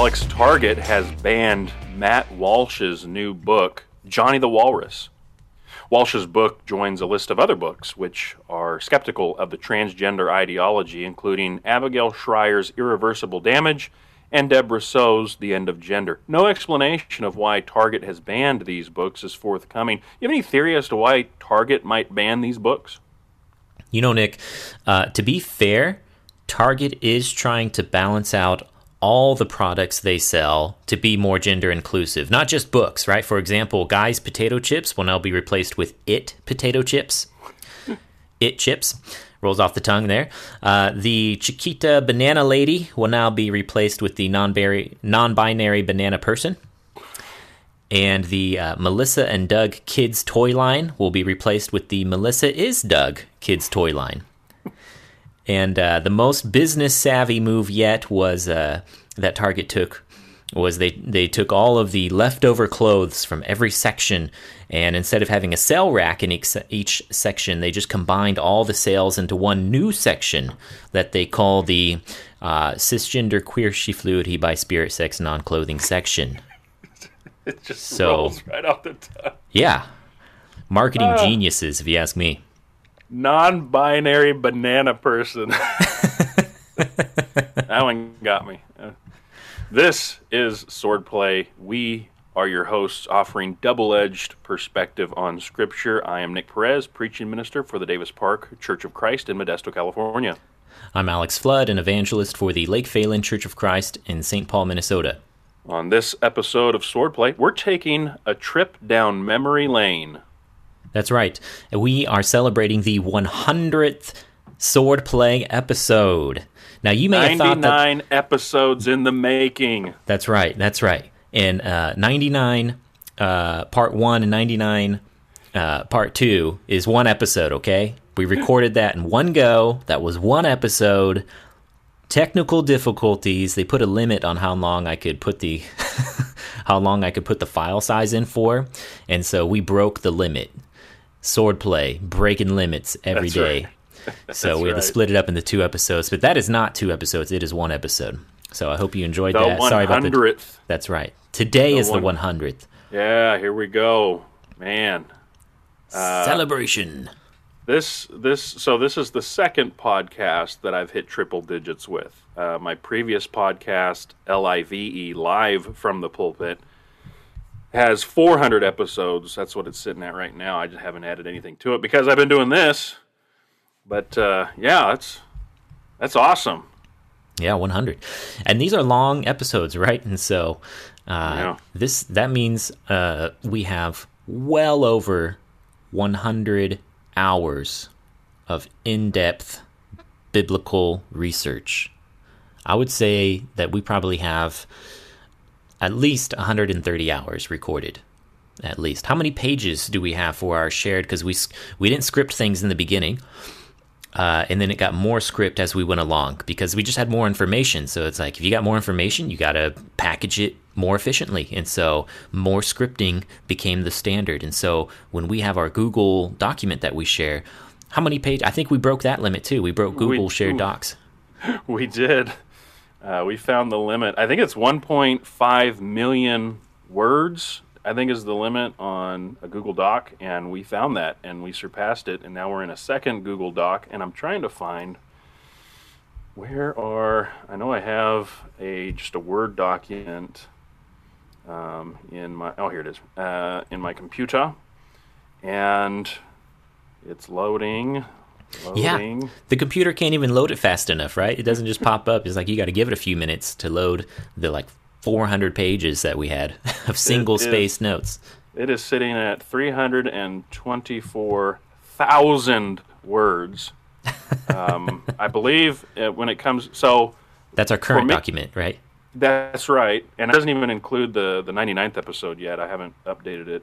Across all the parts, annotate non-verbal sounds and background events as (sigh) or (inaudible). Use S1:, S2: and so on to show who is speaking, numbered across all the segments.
S1: Alex Target has banned Matt Walsh's new book, Johnny the Walrus. Walsh's book joins a list of other books which are skeptical of the transgender ideology, including Abigail Shrier's Irreversible Damage and Deborah Soh's The End of Gender. No explanation of why Target has banned these books is forthcoming. You have any theory as to why Target might ban these books?
S2: You know, Nick, uh, to be fair, Target is trying to balance out all the products they sell to be more gender inclusive, not just books, right? For example, Guy's potato chips will now be replaced with It potato chips. (laughs) it chips rolls off the tongue there. Uh, the Chiquita banana lady will now be replaced with the non-binary banana person. And the uh, Melissa and Doug kids toy line will be replaced with the Melissa is Doug kids toy line. And uh, the most business savvy move yet was uh, that Target took was they they took all of the leftover clothes from every section and instead of having a sale rack in each, each section they just combined all the sales into one new section that they call the uh, cisgender queer she fluidity by spirit sex non-clothing section. (laughs)
S1: It just so, rolls right off the top
S2: yeah. Marketing uh, geniuses if you ask me
S1: non-binary banana person (laughs) that one got me this is Swordplay. We are your hosts offering double edged perspective on Scripture. I am Nick Perez, preaching minister for the Davis Park Church of Christ in Modesto, California.
S2: I'm Alex Flood, an evangelist for the Lake Phalen Church of Christ in St. Paul, Minnesota.
S1: On this episode of Swordplay, we're taking a trip down memory lane.
S2: That's right. We are celebrating the 100th Swordplay episode. Now you may have thought
S1: that 99 episodes in the making.
S2: That's right. That's right. And uh, 99 uh, part 1 and 99 uh, part 2 is one episode, okay? We recorded that in one go. That was one episode. Technical difficulties. They put a limit on how long I could put the (laughs) how long I could put the file size in for. And so we broke the limit. Swordplay, breaking limits every
S1: That's
S2: day.
S1: Right. (laughs)
S2: so we had right. to split it up into two episodes, but that is not two episodes; it is one episode. So I hope you enjoyed
S1: the
S2: that.
S1: 100th.
S2: Sorry about the. That's right. Today the is one, the 100th.
S1: Yeah, here we go, man.
S2: Uh, Celebration.
S1: This this so this is the second podcast that I've hit triple digits with. Uh, my previous podcast, L I V E, live from the pulpit, has 400 episodes. That's what it's sitting at right now. I just haven't added anything to it because I've been doing this but uh, yeah, that's that's awesome.
S2: Yeah, 100. And these are long episodes, right? And so uh, yeah. this that means uh, we have well over 100 hours of in-depth biblical research. I would say that we probably have at least 130 hours recorded. At least. How many pages do we have for our shared? Because we we didn't script things in the beginning. Uh, and then it got more script as we went along because we just had more information. So it's like if you got more information, you got to package it more efficiently. And so more scripting became the standard. And so when we have our Google document that we share, how many pages? I think we broke that limit too. We broke Google we, shared docs. (laughs)
S1: We did. Uh, we found the limit. I think it's 1.5 million words I think is the limit on a Google Doc, and we found that and we surpassed it, and now we're in a second Google Doc, and I'm trying to find where are I know I have a just a Word document um, in my oh here it is uh, in my computer, and it's loading.
S2: Loading. Yeah, the computer can't even load it fast enough, right? It doesn't just pop up. It's like you got to give it a few minutes to load the like 400 pages that we had (laughs) of single space notes.
S1: It is sitting at 324,000 words. (laughs) um, I believe when it comes so
S2: that's our current me, document, right?
S1: That's right, and it doesn't even include the the 99th episode yet. I haven't updated it.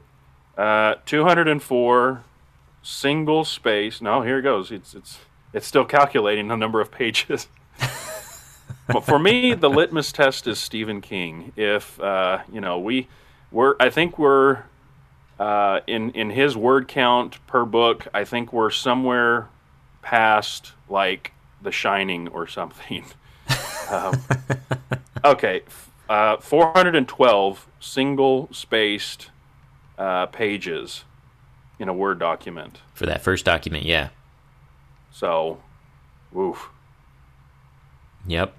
S1: Uh, 204 single space. No, here it goes. It's it's it's still calculating the number of pages. (laughs) But for me, the litmus test is Stephen King. If uh, you know, we we're I think we're uh, in in his word count per book. I think we're somewhere past like The Shining or something. (laughs) um, Okay, uh, 412 single spaced uh, pages in a Word document.
S2: For that first document, yeah.
S1: So, woof.
S2: Yep.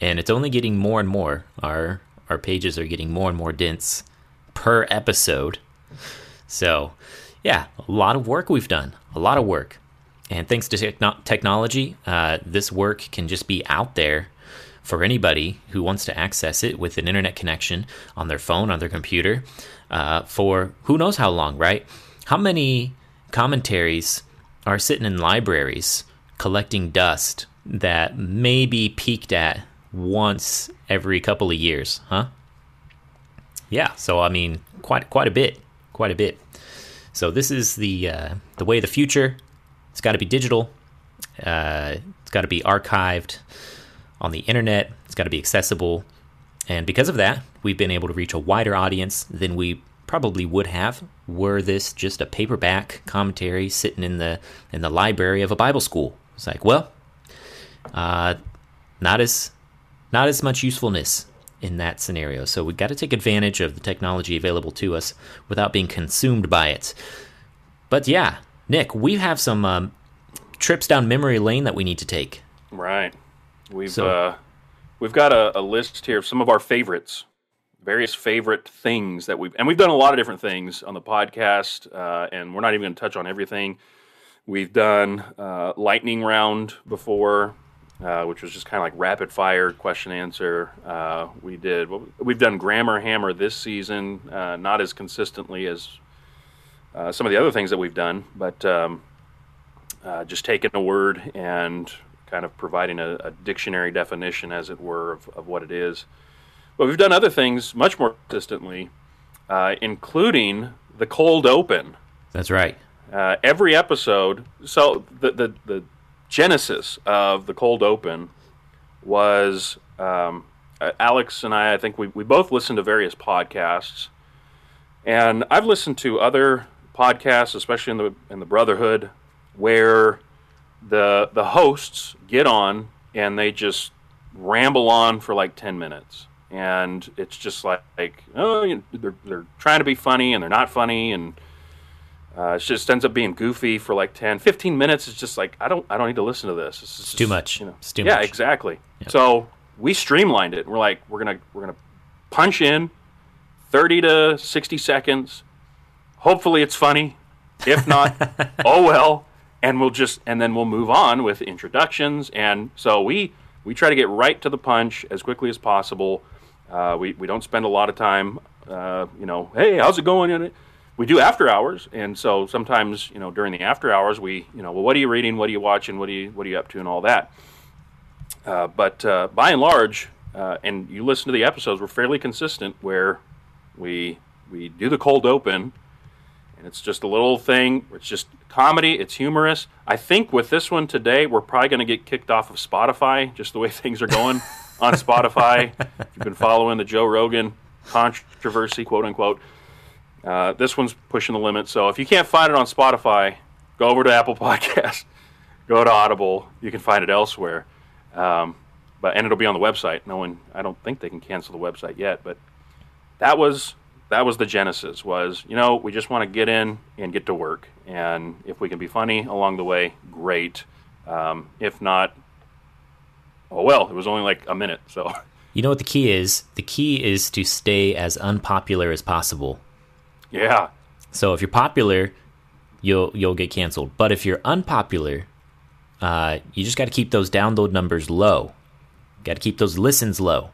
S2: And it's only getting more and more. Our our pages are getting more and more dense per episode. So, yeah, a lot of work we've done. A lot of work. And thanks to techno- technology, uh, this work can just be out there for anybody who wants to access it with an internet connection on their phone, on their computer, uh, for who knows how long, right? How many commentaries are sitting in libraries collecting dust that may be peaked at once every couple of years, huh? Yeah, so I mean, quite quite a bit, quite a bit. So this is the uh, the way of the future. It's got to be digital. Uh, it's got to be archived on the internet. It's got to be accessible, and because of that, we've been able to reach a wider audience than we probably would have were this just a paperback commentary sitting in the in the library of a Bible school. It's like, well, uh, not as not as much usefulness in that scenario. So we've got to take advantage of the technology available to us without being consumed by it. But yeah, Nick, we have some um, trips down memory lane that we need to take.
S1: Right. We've
S2: So-
S1: uh, we've got a, a list here of some of our favorites, various favorite things that we've and we've done a lot of different things on the podcast, uh, and we're not even going to touch on everything. We've done uh, lightning round before, uh, which was just kind of like rapid fire question answer. Uh, we did we've done grammar hammer this season, uh, not as consistently as uh, some of the other things that we've done, but um, just taking a word and kind of providing a, a dictionary definition, as it were, of, of what it is. But we've done other things much more consistently, uh, including the cold open.
S2: That's right.
S1: Uh, every episode, so the, the, the genesis of the cold open was um, uh, Alex and I, I think we, we both listened to various podcasts. And I've listened to other podcasts, especially in the in the Brotherhood, where the the hosts get on and they just ramble on for like ten minutes, and it's just like, like oh, you they're they're trying to be funny and they're not funny, and uh, it just ends up being goofy for like 10, 15 minutes. It's just like I don't I don't need to listen to this. It's, just,
S2: too much.
S1: You know.
S2: It's too
S1: yeah,
S2: much.
S1: exactly. So we streamlined it. We're like we're gonna we're gonna punch in 30 to 60 seconds. Hopefully it's funny. If not, (laughs) oh well. And we'll just and then we'll move on with introductions. And so we we try to get right to the punch as quickly as possible. Uh, we we don't spend a lot of time. Uh, you know, hey, how's it going? In we do after hours, and so sometimes you know during the after hours we you know well what are you reading? What are you watching? What are you what are you up to? And all that. Uh, but uh, by and large, uh, and you listen to the episodes, we're fairly consistent where we we do the cold open, and it's just a little thing. It's just comedy. It's humorous. I think with this one today, we're probably going to get kicked off of Spotify, just the way (laughs) things are going on Spotify. if you've been following the Joe Rogan controversy, quote unquote, uh, this one's pushing the limit. So if you can't find it on Spotify, go over to Apple (laughs) Podcasts, go to Audible. You can find it elsewhere. Um, but and it'll be on the website. No one, I don't think they can cancel the website yet. But that was that was the genesis. Was you know we just want to get in and get to work, and if we can be funny along the way, great. Um, if not, oh well. It was only like a minute, so (laughs)
S2: You know what the key is? The key is to stay as unpopular as possible.
S1: yeah,
S2: So if you're popular, you'll you'll get canceled. But if you're unpopular, uh, you just got to keep those download numbers low. Got to keep those listens low,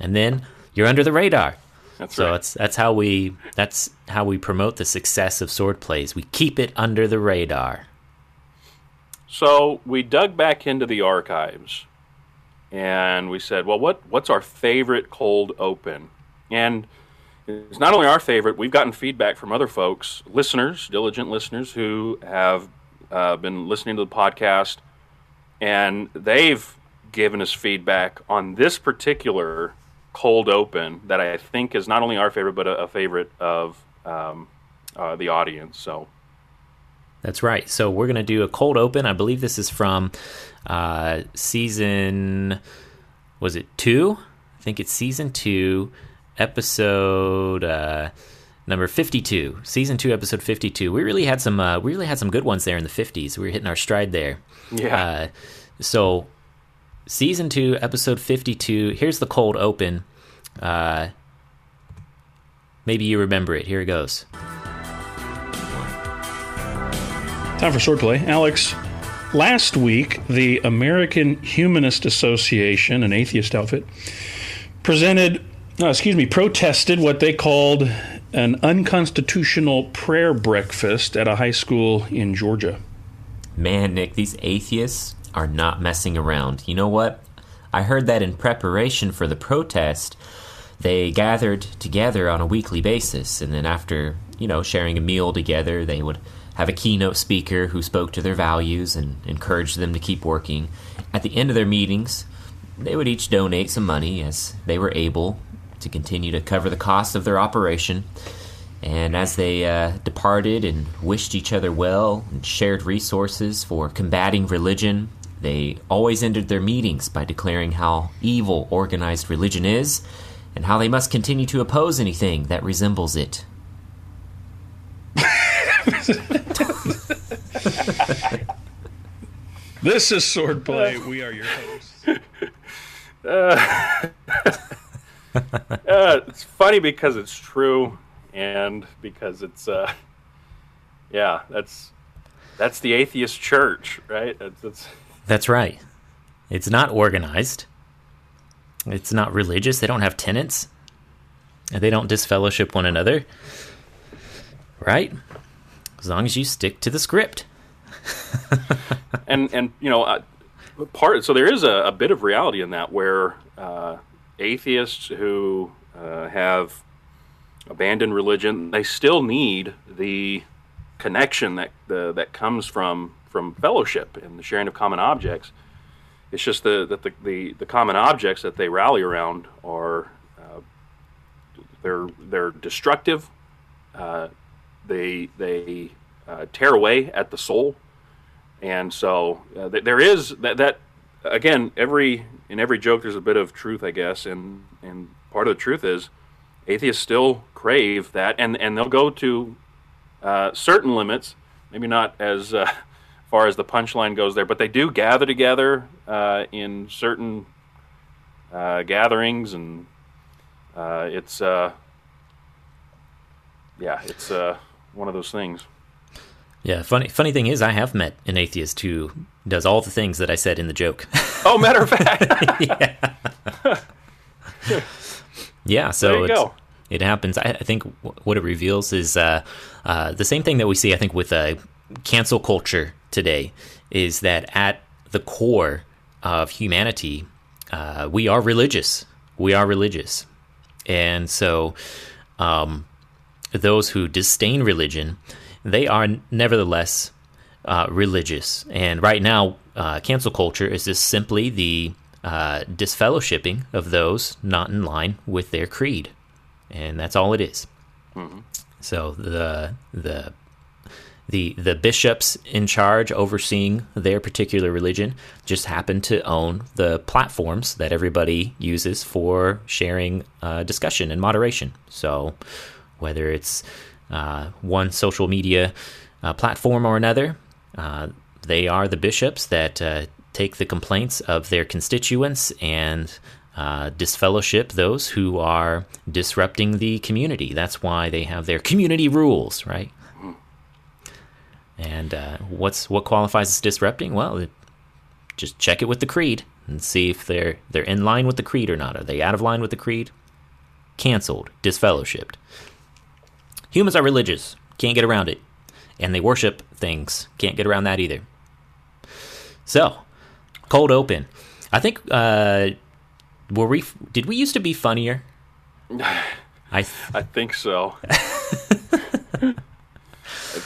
S2: and then you're under the radar.
S1: that's
S2: So
S1: right.
S2: that's that's how we that's how we promote the success of Swordplay's. We keep it under the radar.
S1: So we dug back into the archives and we said, well, what, what's our favorite cold open? And it's not only our favorite, we've gotten feedback from other folks, listeners, diligent listeners, who have uh, been listening to the podcast, and they've given us feedback on this particular cold open that I think is not only our favorite, but a, a favorite of um, uh, the audience. So
S2: That's right. So we're gonna do a cold open. I believe this is from uh, season. Was it two? I think it's season two, episode uh, number fifty-two. Season two, episode fifty-two. We really had some. Uh, we really had some good ones there in the fifties. We were hitting our stride there.
S1: Yeah.
S2: Uh, so, season two, episode fifty-two. Here's the cold open. Uh, maybe you remember it. Here it goes.
S3: Time for swordplay. Alex, last week, the American Humanist Association, an atheist outfit, presented, uh, excuse me, protested what they called an unconstitutional prayer breakfast at a high school in Georgia.
S2: Man, Nick, these atheists are not messing around. You know what? I heard that in preparation for the protest, they gathered together on a weekly basis, and then after, you know, sharing a meal together, they would have a keynote speaker who spoke to their values and encouraged them to keep working. At the end of their meetings, they would each donate some money as they were able to continue to cover the cost of their operation. And as they uh, departed and wished each other well and shared resources for combating religion, they always ended their meetings by declaring how evil organized religion is and how they must continue to oppose anything that resembles it. (laughs) (laughs)
S3: This is swordplay. we are your hosts. (laughs)
S1: Uh, it's funny because it's true, and because it's, uh, yeah, that's that's the atheist church, right? That's, that's
S2: That's right. It's not organized. It's not religious. They don't have tenants. And they don't disfellowship one another. Right? As long as you stick to the script. (laughs)
S1: and and you know, uh, part. So there is a, a bit of reality in that where uh, atheists who uh, have abandoned religion, they still need the connection that the, that comes from from fellowship and the sharing of common objects. It's just the that the, the, the common objects that they rally around are uh, they're they're destructive. Uh, they they uh, tear away at the soul, and so uh, th- there is that that again every in every joke there's a bit of truth, I guess, and and part of the truth is atheists still crave that, and and they'll go to uh, certain limits, maybe not as uh, (laughs) far as the punchline goes there, but they do gather together uh, in certain uh, gatherings, and it's uh, yeah, it's uh, one of those things.
S2: Yeah, funny funny thing is I have met an atheist who does all the things that I said in the joke. (laughs)
S1: Oh, matter of fact, (laughs)
S2: yeah, (laughs)
S1: yeah.
S2: so
S1: go.
S2: it happens. I, I think what it reveals is uh, uh, the same thing that we see. I think with uh, cancel culture today is that at the core of humanity, uh, we are religious. We are religious, and so um, those who disdain religion, they are nevertheless uh, religious. And right now, uh, cancel culture is just simply the uh, disfellowshipping of those not in line with their creed, and that's all it is. So the the the the bishops in charge overseeing their particular religion just happen to own the platforms that everybody uses for sharing uh, discussion and moderation. So whether it's uh, one social media uh, platform or another, uh, they are the bishops that uh, take the complaints of their constituents and uh, disfellowship those who are disrupting the community. That's why they have their community rules, right? And what's what qualifies as disrupting? Well, it, just check it with the creed and see if they're they're in line with the creed or not. Are they out of line with the creed? Cancelled, disfellowshipped. Humans are religious, can't get around it, and they worship things, can't get around that either. So, cold open. I think uh, were we? Did we used to be funnier? (sighs) I
S1: I think so. (laughs) I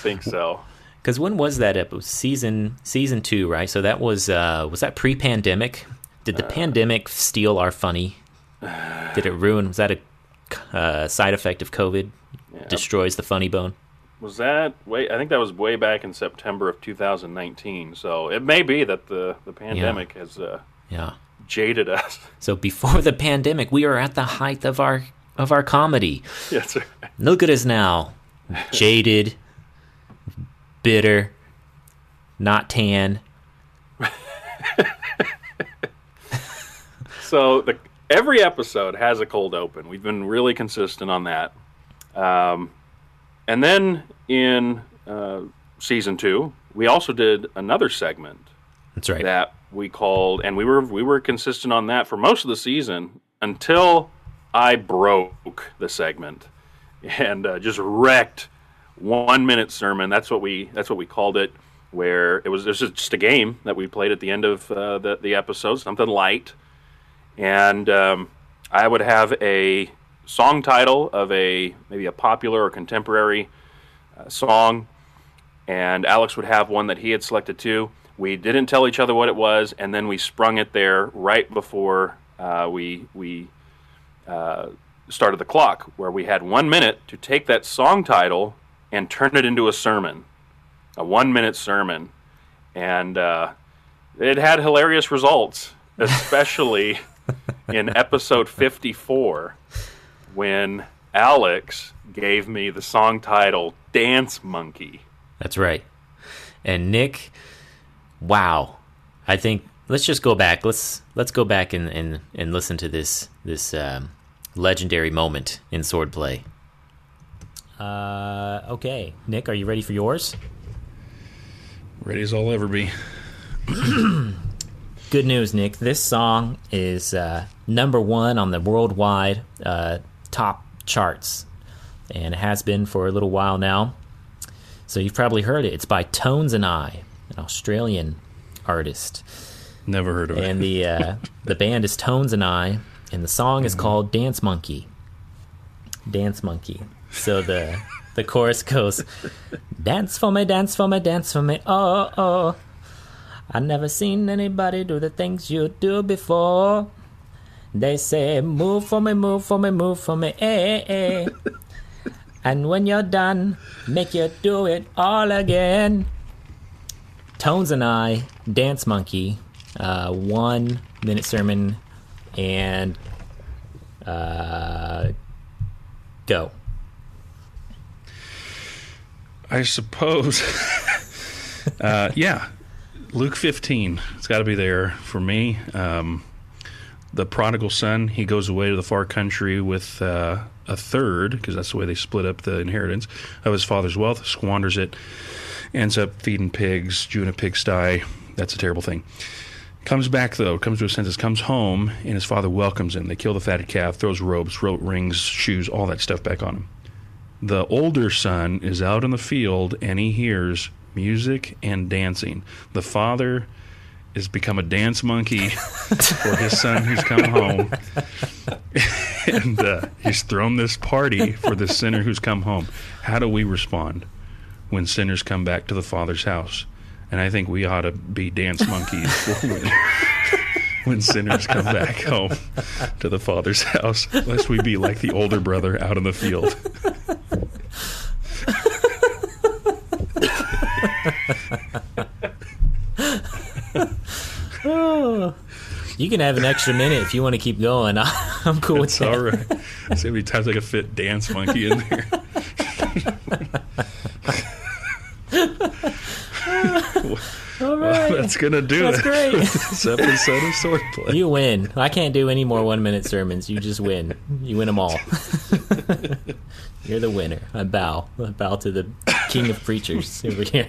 S1: think so.
S2: Because when was that? It was season season two, right? So that was uh, was that pre pandemic? Did the pandemic steal our funny? Did it ruin? Was that a uh, side effect of COVID? Destroys the funny bone.
S1: Was that way? I think that was way back in September of 2019. So it may be that the the pandemic has uh,
S2: Yeah,
S1: jaded us. (laughs)
S2: So before the pandemic, we were at the height of our of our comedy.
S1: Yes, sir.
S2: Look at us now. (laughs) Jaded, bitter, not tan. (laughs)
S1: So the, every episode has a cold open. We've been really consistent on that. Um, and then in uh, season two, we also did another segment
S2: That's right.
S1: that we called, and we were we were consistent on that for most of the season until I broke the segment and uh, just wrecked one minute sermon. That's what we that's what we called it. Where it was this is just a game that we played at the end of uh, the the episode, something light, and um, I would have a song title of a maybe a popular or contemporary uh, song, and Alex would have one that he had selected too. We didn't tell each other what it was, and then we sprung it there right before uh, we we uh, started the clock, where we had one minute to take that song title and turn it into a sermon, a one minute sermon, and uh, it had hilarious results, especially (laughs) in episode fifty four when Alex gave me the song title "Dance Monkey."
S2: That's right. And Nick, wow. I think let's just go back. Let's let's go back and and, and listen to this this um, legendary moment in swordplay. Uh, okay, Nick, are you ready for yours?
S3: Ready as I'll ever be.
S2: Good news, Nick. This song is uh, number one on the worldwide uh, top charts, and it has been for a little while now. So you've probably heard it. It's by Tones and I, an Australian artist.
S3: Never heard of
S2: and
S3: it.
S2: And the uh, (laughs) the band is Tones and I, and the song is called Dance Monkey. Dance Monkey. So the the chorus goes, "Dance for me, dance for me, dance for me, oh oh. I never seen anybody do the things you do before. They say, move for me, move for me, move for me, eh eh." (laughs) And when you're done, make you do it all again. Tones and I, Dance Monkey, uh, one minute sermon, and uh, go.
S3: I suppose. (laughs) uh, yeah, Luke 15. It's got to be there for me. Um, the prodigal son, he goes away to the far country with uh, a third, because that's the way they split up the inheritance of his father's wealth, squanders it, ends up feeding pigs, chewing a pigsty. That's a terrible thing. Comes back though, comes to his senses, comes home, and his father welcomes him. They kill the fatted calf, throws robes, rope rings, shoes, all that stuff back on him. The older son is out in the field and he hears music and dancing. The father has become a dance monkey for his son who's come home. (laughs) and uh, he's thrown this party for this sinner who's come home. How do we respond when sinners come back to the father's house? And I think we ought to be dance monkeys (laughs) when, when sinners come back home to the father's house, lest we be like the older brother out in the field. (laughs) (sighs)
S2: You can have an extra minute if you want to keep going. (laughs) I'm cool with
S3: It's
S2: that.
S3: all right. See how many times I could fit dance monkey in there. (laughs)
S2: All
S3: Well, that's gonna do it.
S2: That's
S3: it.
S2: great. (laughs)
S3: this episode of Swordplay.
S2: You win. I can't do any more one minute sermons. You just win. You win them all. You're the winner. I bow. I bow to the king of preachers over here.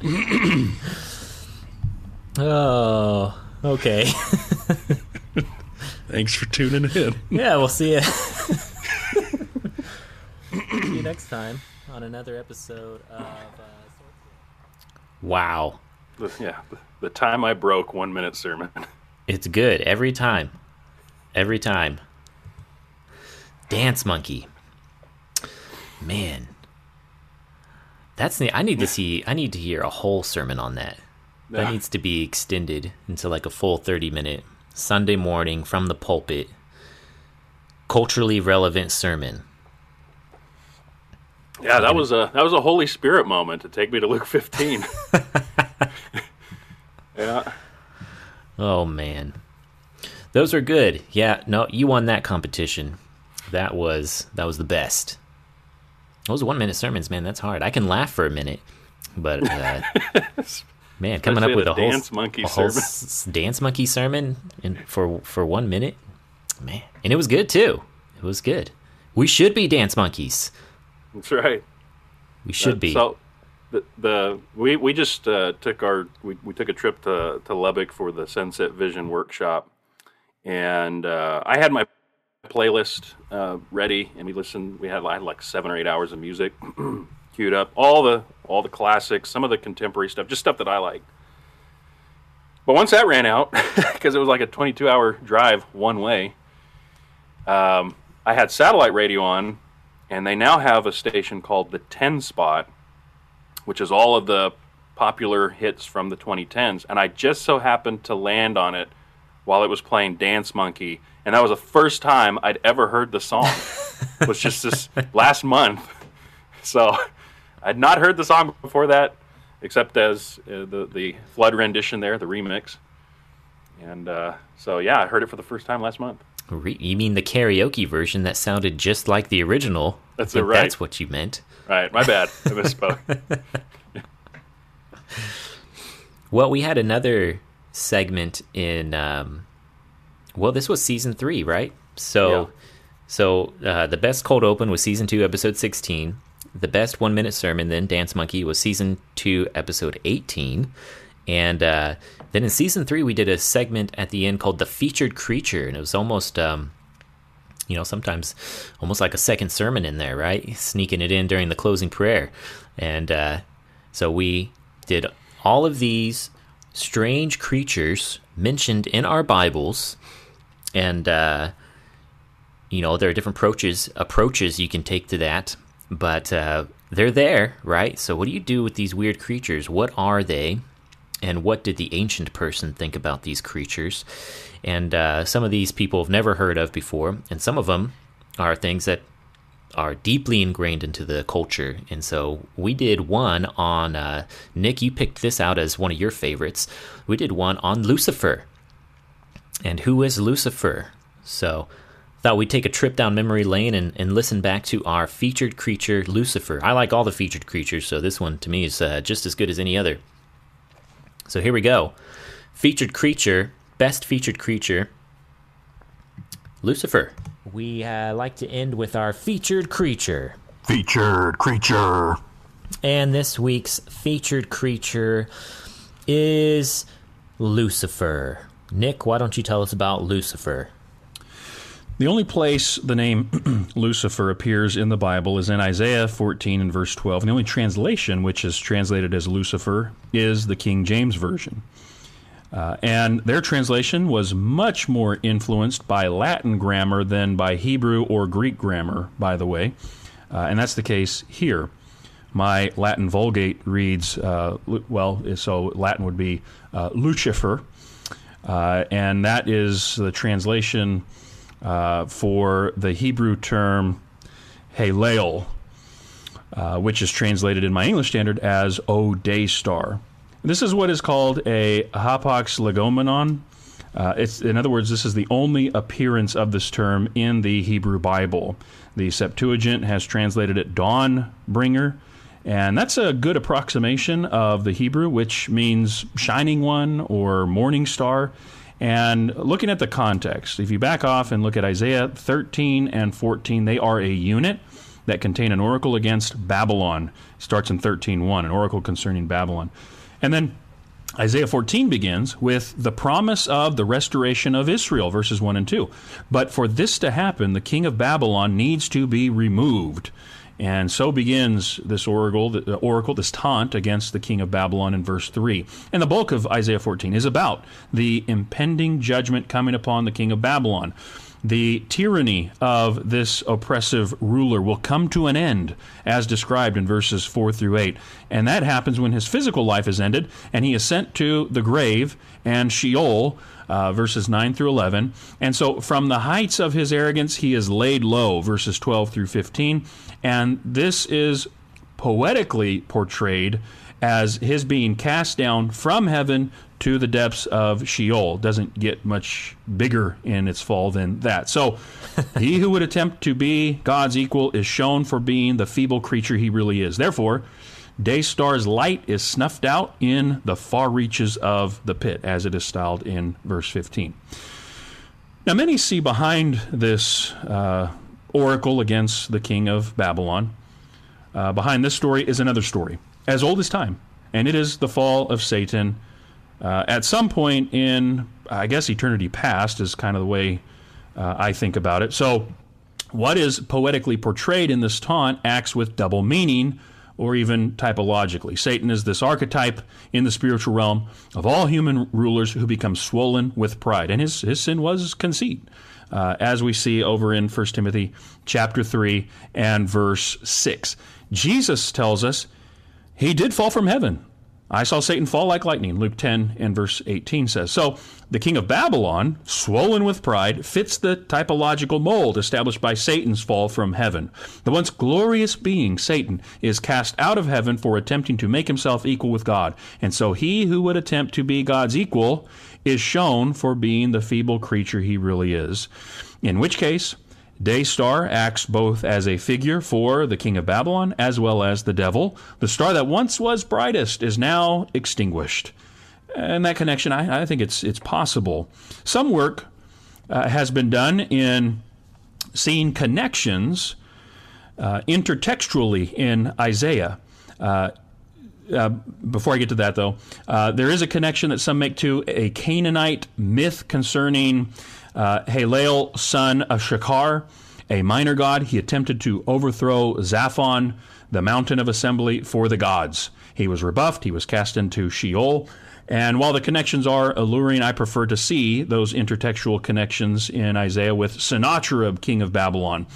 S2: (clears throat) oh, okay. (laughs)
S3: Thanks for tuning in.
S2: Yeah, we'll see you. (laughs) see you next time on another episode of. Uh, wow.
S1: Yeah, the, the time I broke one minute sermon. (laughs)
S2: It's good every time. Every time. Dance Monkey. Man. That's the I need to see I need to hear a whole sermon on that. That
S1: Yeah.
S2: needs to be extended into like a full 30 minute Sunday morning from the pulpit culturally relevant sermon.
S1: Yeah, that was a that was a Holy Spirit moment to take me to Luke 15. (laughs) (laughs) yeah,
S2: Oh man, those are good. Yeah, no, you won that competition. That was that was the best. Those one minute sermons, man. That's hard. I can laugh for a minute, but uh, (laughs) man, coming up with a whole
S4: dance monkey
S2: a whole
S4: sermon.
S2: s- dance monkey sermon in, for for one minute, man, and it was good too. It was good. We should be dance monkeys.
S4: That's right.
S2: We should be.
S4: So the, the we we just uh, took our we, we took a trip to to Lubbock for the Sunset Vision workshop, and uh, I had my playlist uh, ready, and we listened. We had like, like seven or eight hours of music (clears throat) queued up, all the all the classics, some of the contemporary stuff, just stuff that I like. But once that ran out, (laughs) because it was like a 22 hour drive one way, um, I had satellite radio on, and they now have a station called the 10 Spot, which is all of the popular hits from the 2010s. And I just so happened to land on it while it was playing Dance Monkey, and that was the first time I'd ever heard the song. (laughs) it was just this last month, so I'd not heard the song before that, except as uh, the the flood rendition there, the remix. And uh, so yeah, I heard it for the first time last month.
S2: Re- you mean the karaoke version that sounded just like the original?
S4: That's it, right.
S2: That's what you meant.
S4: Right, my bad. I misspoke. (laughs)
S2: Well, we had another segment in. Um, well, this was season three, right? So,
S4: Yeah.
S2: so uh, the best cold open was season two, episode sixteen. The best one minute sermon, then Dance Monkey, was season two, episode eighteen, and uh, then in season three we did a segment at the end called the featured creature, and it was almost. Um, you know, sometimes almost like a second sermon in there, right? Sneaking it in during the closing prayer. And uh, so we did all of these strange creatures mentioned in our Bibles. And, uh, you know, there are different approaches, approaches you can take to that. But uh, they're there, right? So what do you do with these weird creatures? What are they? and what did the ancient person think about these creatures? And uh, some of these people have never heard of before, and some of them are things that are deeply ingrained into the culture. And so we did one on uh, Nick. You picked this out as one of your favorites. We did one on Lucifer. And who is Lucifer? So thought we'd take a trip down memory lane and, and listen back to our featured creature, Lucifer. I like all the featured creatures, so this one to me is uh, just as good as any other. So here we go. Featured creature, best featured creature, Lucifer. We uh, like to end with our featured creature.
S5: Featured creature.
S2: And this week's featured creature is Lucifer. Nick, why don't you tell us about Lucifer?
S1: The only place the name (clears throat) Lucifer appears in the Bible is in Isaiah 14 and verse 12. And the only translation which is translated as Lucifer is the King James Version. Uh, and their translation was much more influenced by Latin grammar than by Hebrew or Greek grammar, by the way. Uh, and that's the case here. My Latin Vulgate reads, uh, well, so Latin would be uh, Lucifer. Uh, and that is the translation uh, for the Hebrew term Halel, uh, which is translated in my English standard as O Day Star. This is what is called a hapax legomenon. Uh, it's, in other words, this is the only appearance of this term in the Hebrew Bible. The Septuagint has translated it dawn bringer, and that's a good approximation of the Hebrew, which means shining one or morning star. And looking at the context, if you back off and look at Isaiah 13 and 14, they are a unit that contain an oracle against Babylon. starts in 13:1, an oracle concerning Babylon. And then Isaiah 14 begins with the promise of the restoration of Israel, verses 1 and 2. But for this to happen, the king of Babylon needs to be removed. And so begins this oracle, the oracle, this taunt against the king of Babylon in verse 3. And the bulk of Isaiah 14 is about the impending judgment coming upon the king of Babylon. The tyranny of this oppressive ruler will come to an end, as described in verses 4 through 8. And that happens when his physical life is ended and he is sent to the grave and Sheol, uh, verses 9 through 11. And so, from the heights of his arrogance, he is laid low, verses 12 through 15. And this is poetically portrayed as his being cast down from heaven to the depths of Sheol. Doesn't get much bigger in its fall than that. So, he who would attempt to be God's equal is shown for being the feeble creature he really is. Therefore, Daystar's light is snuffed out in the far reaches of the pit, as it is styled in verse 15. Now, many see behind this uh, oracle against the king of Babylon, uh, behind this story is another story, as old as time, and it is the fall of Satan. Uh, at some point in, I guess, eternity past is kind of the way uh, I think about it. So, what is poetically portrayed in this taunt acts with double meaning or even typologically. Satan is this archetype in the spiritual realm of all human rulers who become swollen with pride. And his, his sin was conceit, uh, as we see over in 1 Timothy chapter 3 and verse 6. Jesus tells us he did fall from heaven. I saw Satan fall like lightning, Luke 10 and verse 18 says. So, the king of Babylon, swollen with pride, fits the typological mold established by Satan's fall from heaven. The once glorious being, Satan, is cast out of heaven for attempting to make himself equal with God. And so, he who would attempt to be God's equal is shown for being the feeble creature he really is. In which case, Daystar acts both as a figure for the king of Babylon as well as the devil. The star that once was brightest is now extinguished. And that connection, I, I think it's, it's possible. Some work uh, has been done in seeing connections uh, intertextually in Isaiah. Uh, uh, before I get to that, though, uh, there is a connection that some make to a Canaanite myth concerning uh, Halel, son of Shakar, a minor god, he attempted to overthrow Zaphon, the mountain of assembly for the gods. He was rebuffed, he was cast into Sheol. And while the connections are alluring, I prefer to see those intertextual connections in Isaiah with Sennacherib, king of Babylon.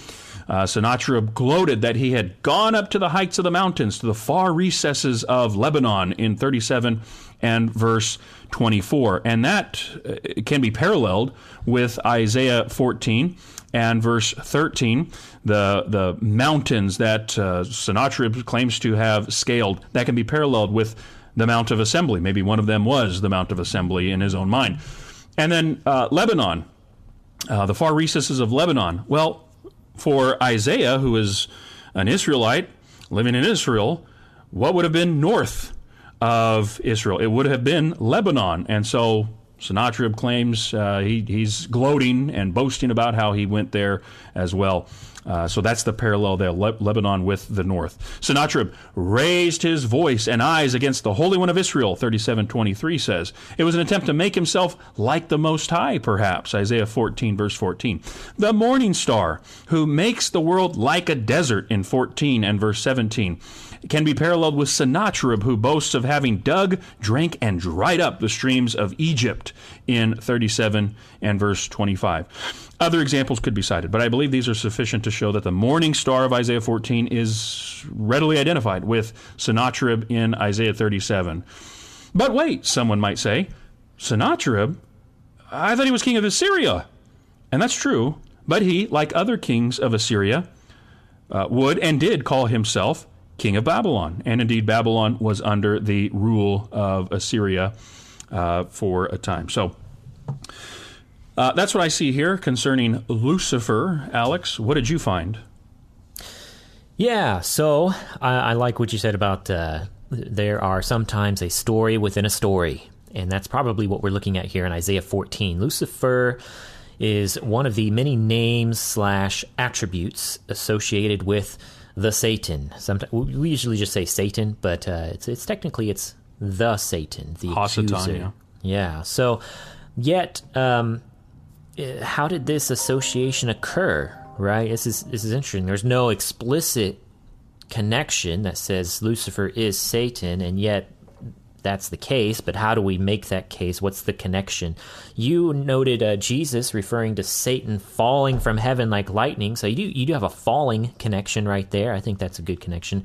S1: Uh, Sennacherib gloated that he had gone up to the heights of the mountains, to the far recesses of Lebanon in 37 and verse 24. And that uh, can be paralleled with Isaiah 14 and verse 13, the, the mountains that uh, Sennacherib claims to have scaled, that can be paralleled with the Mount of Assembly. Maybe one of them was the Mount of Assembly in his own mind. And then uh, Lebanon, uh, the far recesses of Lebanon. Well, for Isaiah, who is an Israelite living in Israel, what would have been north of Israel? It would have been Lebanon. And so Sennacherib claims uh, he, he's gloating and boasting about how he went there as well. Uh, so that's the parallel there, Le- Lebanon with the north. Sennacherib raised his voice and eyes against the Holy One of Israel, 3723 says. It was an attempt to make himself like the Most High, perhaps, Isaiah 14, verse 14. The morning star, who makes the world like a desert in 14 and verse 17 can be paralleled with Sennacherib, who boasts of having dug, drank, and dried up the streams of Egypt in 37 and verse 25. Other examples could be cited, but I believe these are sufficient to show that the morning star of Isaiah 14 is readily identified with Sennacherib in Isaiah 37. But wait, someone might say, Sennacherib? I thought he was king of Assyria. And that's true, but he, like other kings of Assyria, uh, would and did call himself king of Babylon. And indeed, Babylon was under the rule of Assyria uh, for a time. So uh, that's what I see here concerning Lucifer. Alex, what did you find?
S2: Yeah, so I, I like what you said about uh, there are sometimes a story within a story. And that's probably what we're looking at here in Isaiah 14. Lucifer is one of the many names slash attributes associated with the Satan. Sometimes we usually just say Satan, but uh, it's it's technically it's the Satan, the
S1: Hasatan,
S2: accuser.
S1: yeah.
S2: yeah. So, yet, um, eh, how did this association occur? Right. This is this is interesting. There's no explicit connection that says Lucifer is Satan, and yet that's the case, but how do we make that case? What's the connection? You noted uh, Jesus referring to Satan falling from heaven like lightning, so you do you do have a falling connection right there. I think that's a good connection.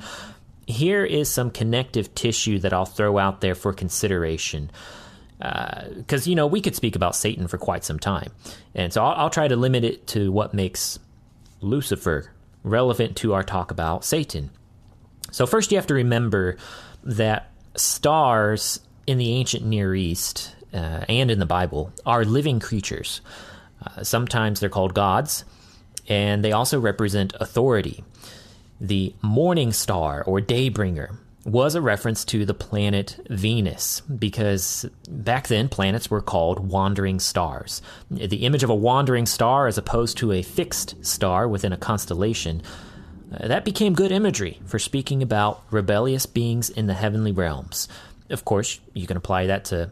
S2: Here is some connective tissue that I'll throw out there for consideration. Because, uh, you know, we could speak about Satan for quite some time. And so I'll, I'll try to limit it to what makes Lucifer relevant to our talk about Satan. So, first, you have to remember that stars in the ancient Near East uh, and in the Bible are living creatures. Uh, sometimes they're called gods, and they also represent authority. The morning star or daybringer was a reference to the planet Venus because back then planets were called wandering stars. The image of a wandering star as opposed to a fixed star within a constellation. That became good imagery for speaking about rebellious beings in the heavenly realms. Of course, you can apply that to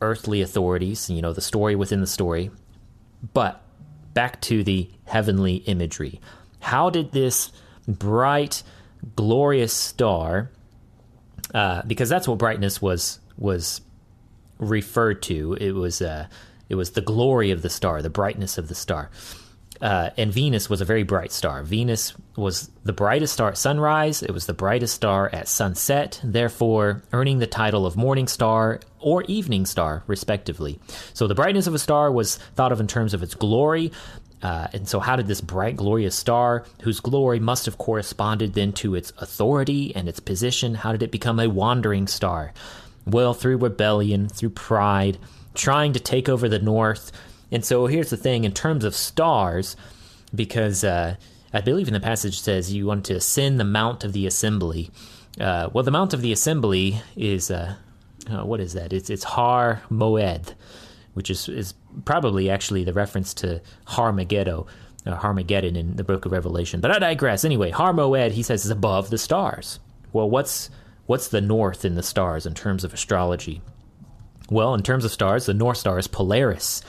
S2: earthly authorities, you know, the story within the story. But back to the heavenly imagery. How did this bright, glorious star uh, because that's what brightness was was referred to. It was uh, it was the glory of the star, the brightness of the star. Uh, and Venus was a very bright star. Venus was the brightest star at sunrise. It was the brightest star at sunset, therefore earning the title of morning star or evening star, respectively. So the brightness of a star was thought of in terms of its glory, uh, and so, how did this bright, glorious star, whose glory must have corresponded then to its authority and its position, how did it become a wandering star? Well, through rebellion, through pride, trying to take over the north. And so, here's the thing in terms of stars, because uh, I believe in the passage says you want to ascend the Mount of the Assembly. Uh, well, the Mount of the Assembly is, uh, uh, what is that? It's, it's Har Moed which is, is probably actually the reference to Harmageddon, uh, Harmageddon in the book of Revelation. But I digress. Anyway, Har Moed, he says, is above the stars. Well, what's what's the north in the stars in terms of astrology? Well, in terms of stars, the North Star is Polaris.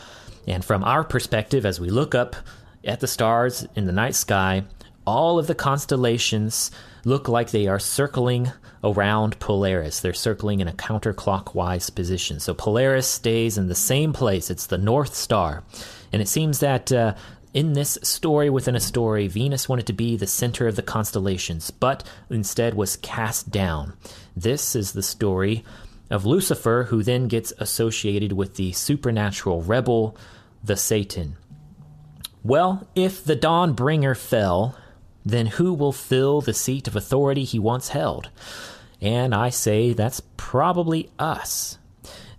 S2: And from our perspective, as we look up at the stars in the night sky, all of the constellations look like they are circling around Polaris. They're circling in a counterclockwise position. So Polaris stays in the same place. It's the North Star. And it seems that uh, in this story within a story, Venus wanted to be the center of the constellations, but instead was cast down. This is the story of Lucifer, who then gets associated with the supernatural rebel, the Satan. Well, if the Dawn Bringer fell, then who will fill the seat of authority he once held? And I say that's probably us.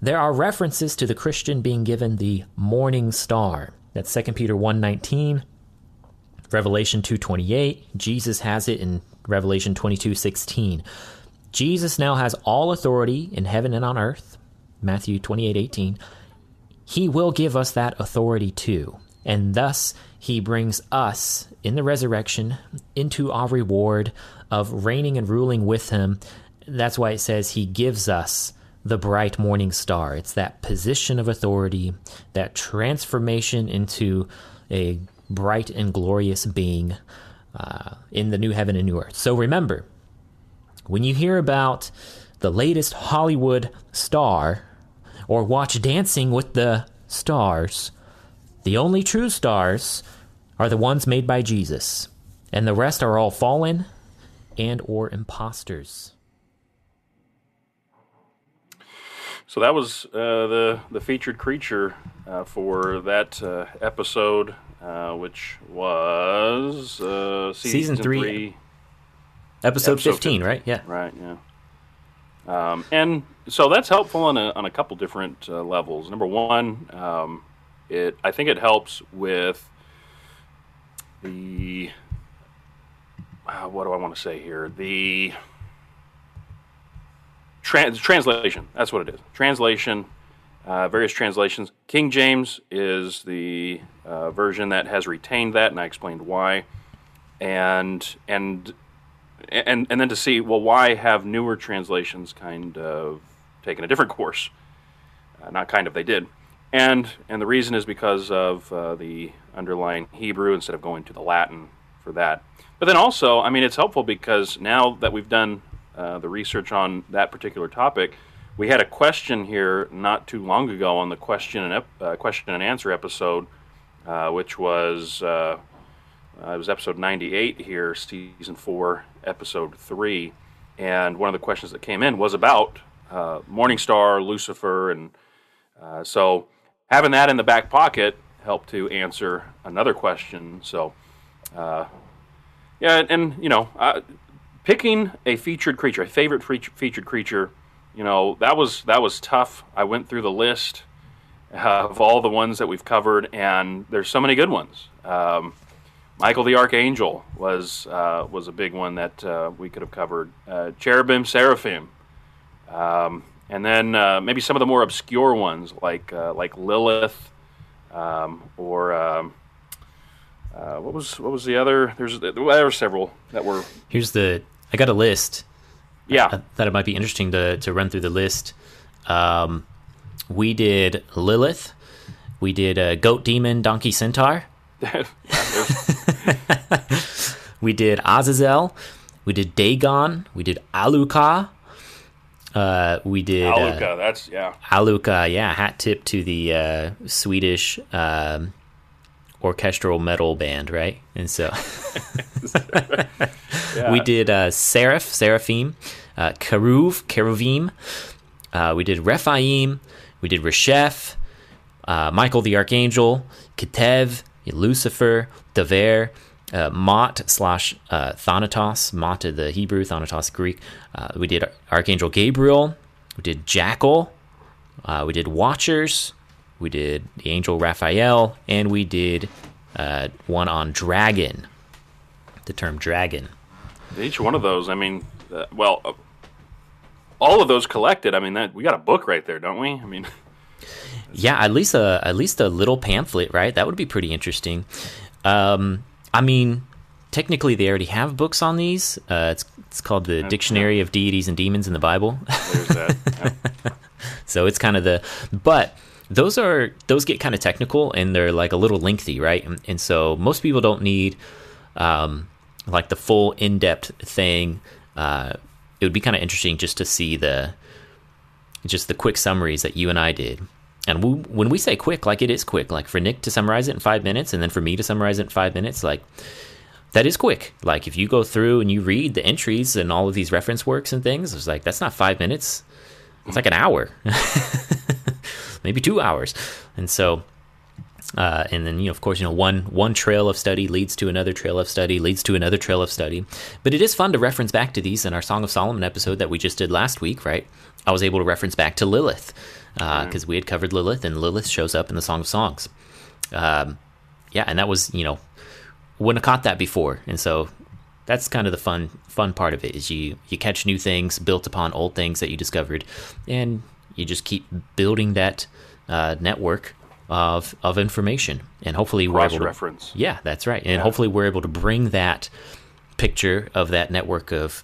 S2: There are references to the Christian being given the morning star. That's 2 Peter 1:19, Revelation 2:28. Jesus has it in Revelation 22:16. Jesus now has all authority in heaven and on earth. Matthew 28:18. He will give us that authority too. And thus he brings us in the resurrection into our reward of reigning and ruling with him. That's why it says he gives us the bright morning star. It's that position of authority, that transformation into a bright and glorious being uh, in the new heaven and new earth. So remember, when you hear about the latest Hollywood star or watch Dancing with the Stars, the only true stars are the ones made by Jesus, and the rest are all fallen and or imposters.
S1: So that was uh, the the featured creature uh, for that uh, episode, uh, which was uh, season,
S2: Season three,
S1: three
S2: Episode,
S1: Episode
S2: 15, right? Yeah.
S1: Right. Yeah. Um, and so that's helpful on a, on a couple different uh, levels. Number one, um, it I think it helps with the uh, what do I want to say here? The trans- translation. That's what it is. Translation. Uh, various translations. King James is the uh, version that has retained that, and I explained why. And and and and then to see well why have newer translations kind of taken a different course? Uh, not kind of they did. And and the reason is because of uh, the underlying hebrew instead of going to the latin for that. But then also i mean it's helpful because now that we've done uh, the research on that particular topic we had a question here not too long ago on the question and ep- uh, question and answer episode uh, which was uh, uh, it was episode 98 here, season 4, episode 3. And one of the questions that came in was about uh, Morningstar, Lucifer. And uh, so having that in the back pocket helped to answer another question. So, uh, yeah, and, you know, uh, picking a featured creature, a favorite fe- featured creature, you know that was that was tough. I went through the list of all the ones that we've covered, and there's so many good ones. Um, Michael the Archangel was uh, was a big one that uh, we could have covered. Uh, Cherubim, Seraphim, um, and then uh, maybe some of the more obscure ones like uh, like Lilith, um, or um, uh, what was what was the other? There's there were several that were
S2: Here's the I got a list.
S1: yeah.
S2: I thought it might be interesting to to run through the list. Um, we did Lilith. We did Goat Demon, Donkey Centaur. (laughs) (laughs) (laughs) We did Azazel. We did Dagon. We did Aluka. Uh, we did uh,
S1: Aluka, that's yeah.
S2: Aluka, yeah, hat tip to the uh, Swedish um, orchestral metal band, right? And so (laughs) we did uh, Seraph, Seraphim, uh, Keruv, Keruvim. Uh, we did Rephaim. We did Resheph, uh, Michael the Archangel, Ketev, Lucifer, Dever, uh, Mot slash uh, Thanatos, Mot the Hebrew, Thanatos Greek. Uh, we did Archangel Gabriel. We did Jackal. Uh, we did Watchers. We did the Angel Raphael, and we did uh, one on Dragon. The term dragon.
S1: Each one of those, I mean, uh, well, all of those collected. I mean, that we got a book right there, don't we? I mean, (laughs)
S2: Yeah, at least a at least a little pamphlet, right? That would be pretty interesting. Um, I mean, technically, they already have books on these. Uh, it's it's called the Dictionary of Deities and Demons in the Bible.
S1: there's that. (laughs)
S2: So it's kind of the but those are those get kind of technical and they're like a little lengthy right and, and so most people don't need um, like the full in-depth thing uh, it would be kind of interesting just to see the just the quick summaries that you and i did. And we, when we say quick like it is quick. Like for nick to summarize it in five minutes and then for me to summarize it in five minutes like that is quick. Like if you go through and you read the entries and all of these reference works and things it's like that's not five minutes. It's like an hour. (laughs) Maybe two hours. And so uh, and then you know of course you know one one trail of study leads to another trail of study leads to another trail of study. But it is fun to reference back to these in our song of solomon episode that we just did last week right i was able to reference back to lilith because we had covered lilith and lilith shows up in the song of songs. Um, yeah and that was you know wouldn't have caught that before. And so that's kind of the fun fun part of it is you you catch new things built upon old things that you discovered and you just keep building that uh, network of of information. And hopefully we're able to
S1: Cross-reference.
S2: yeah that's right. And hopefully we're able to bring that picture of that network of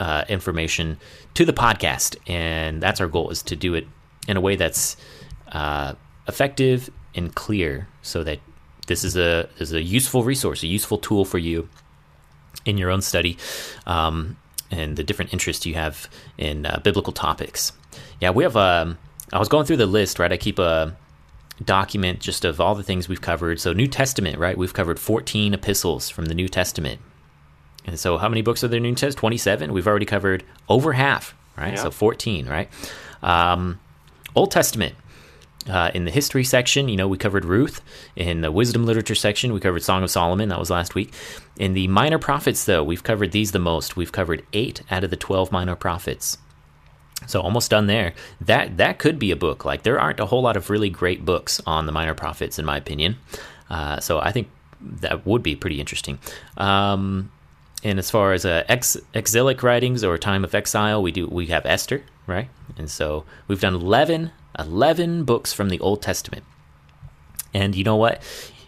S2: uh, information to the podcast and that's our goal is to do it in a way that's uh, effective and clear so that this is a is a useful resource a useful tool for you in your own study um, and the different interests you have in uh, biblical topics. Yeah, we have. Um, I was going through the list, right? I keep a document just of all the things we've covered. So, New Testament, right? We've covered 14 epistles from the New Testament. And so, how many books are there in the New Testament? 27. We've already covered over half, right?
S1: Yeah.
S2: So, 14, right? Um, Old Testament. Uh, in the history section, you know, we covered Ruth. In the wisdom literature section, we covered Song of Solomon. That was last week. In the minor prophets, though, we've covered these the most. We've covered eight out of the 12 minor prophets. So almost done there. That that could be a book. Like there aren't a whole lot of really great books on the minor prophets, in my opinion. Uh, so I think that would be pretty interesting. Um, and as far as uh, ex- exilic writings or time of exile, we do we have Esther, right? And so we've done 11, 11 books from the Old Testament. And you know what?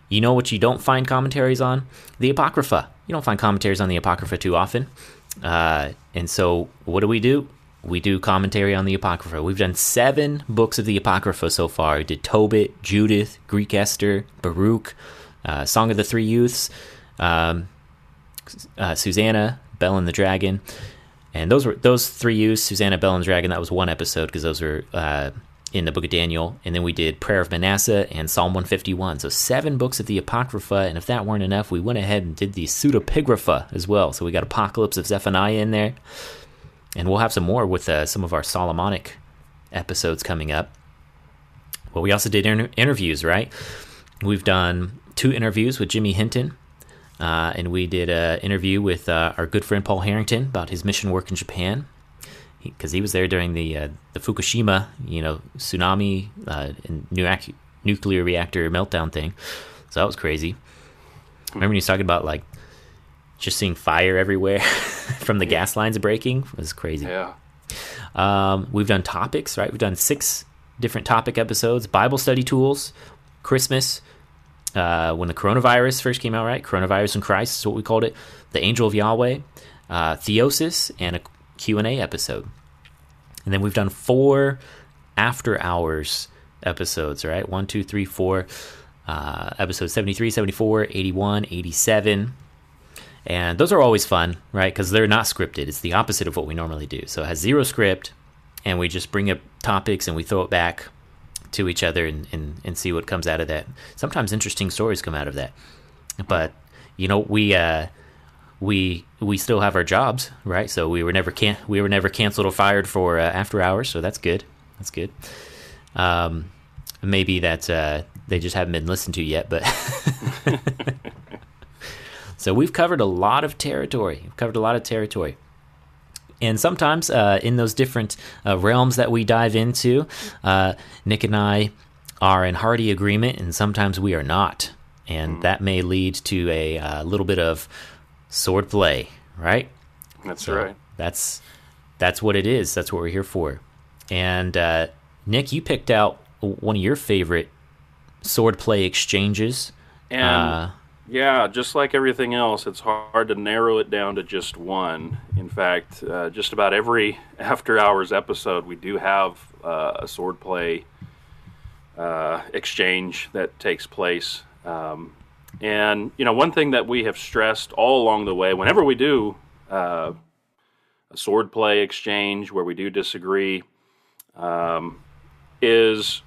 S2: You know what you don't find commentaries on? The Apocrypha. You don't find commentaries on the Apocrypha too often. Uh, and so what do we do? We do commentary on the Apocrypha. We've done seven books of the Apocrypha so far. We did Tobit, Judith, Greek Esther, Baruch, uh, Song of the Three Youths, um, uh, Susanna, Bell and the Dragon, and those were those three youths. Susanna, Bell and Dragon. That was one episode because those were uh, in the Book of Daniel, and then we did Prayer of Manasseh and Psalm 151. So seven books of the Apocrypha, and if that weren't enough, we went ahead and did the Pseudepigrapha as well. So we got Apocalypse of Zephaniah in there, and we'll have some more with uh, some of our Solomonic episodes coming up. Well, we also did inter- interviews, right? We've done two interviews with Jimmy Hinton, uh, and we did an interview with uh, our good friend Paul Harrington about his mission work in Japan. because he, he, was there during the uh, the Fukushima, you know, tsunami uh, and nu- nuclear reactor meltdown thing. So that was crazy. Remember when he was talking about like just seeing fire everywhere (laughs) from the yeah. gas lines breaking? It was crazy.
S1: Yeah.
S2: Um, we've done topics, right? We've done six different topic episodes: Bible study tools, Christmas, uh, when the coronavirus first came out, right? Coronavirus in Christ is what we called it. The Angel of Yahweh, uh, Theosis, and a Q&A episode. And then we've done four after hours episodes, right? One, two, three, four. Uh, episode 73, 74, 81, 87. And those are always fun, right? Because they're not scripted. It's the opposite of what we normally do. So it has zero script, and we just bring up topics and we throw it back to each other and, and, and see what comes out of that. Sometimes interesting stories come out of that. But, you know, we. Uh, we we still have our jobs, right? So we were never can we were never canceled or fired for uh, after hours, so that's good. That's good. Um, maybe that uh, they just haven't been listened to yet, but (laughs) so we've covered a lot of territory. We've covered a lot of territory. And sometimes uh, in those different uh, realms that we dive into, uh, Nick and I are in hearty agreement, and sometimes we are not. And mm. that may lead to a uh, little bit of sword play, right?
S1: That's so right.
S2: That's that's what it is. That's what we're here for. And uh, Nick, you picked out one of your favorite sword play exchanges.
S1: And uh, yeah, just like everything else, it's hard to narrow it down to just one. In fact, uh, just about every (laughs) after hours episode, we do have uh, a swordplay uh, exchange that takes place. Um, and you know, one thing that we have stressed all along the way, whenever we do uh, a swordplay exchange where we do disagree, um, is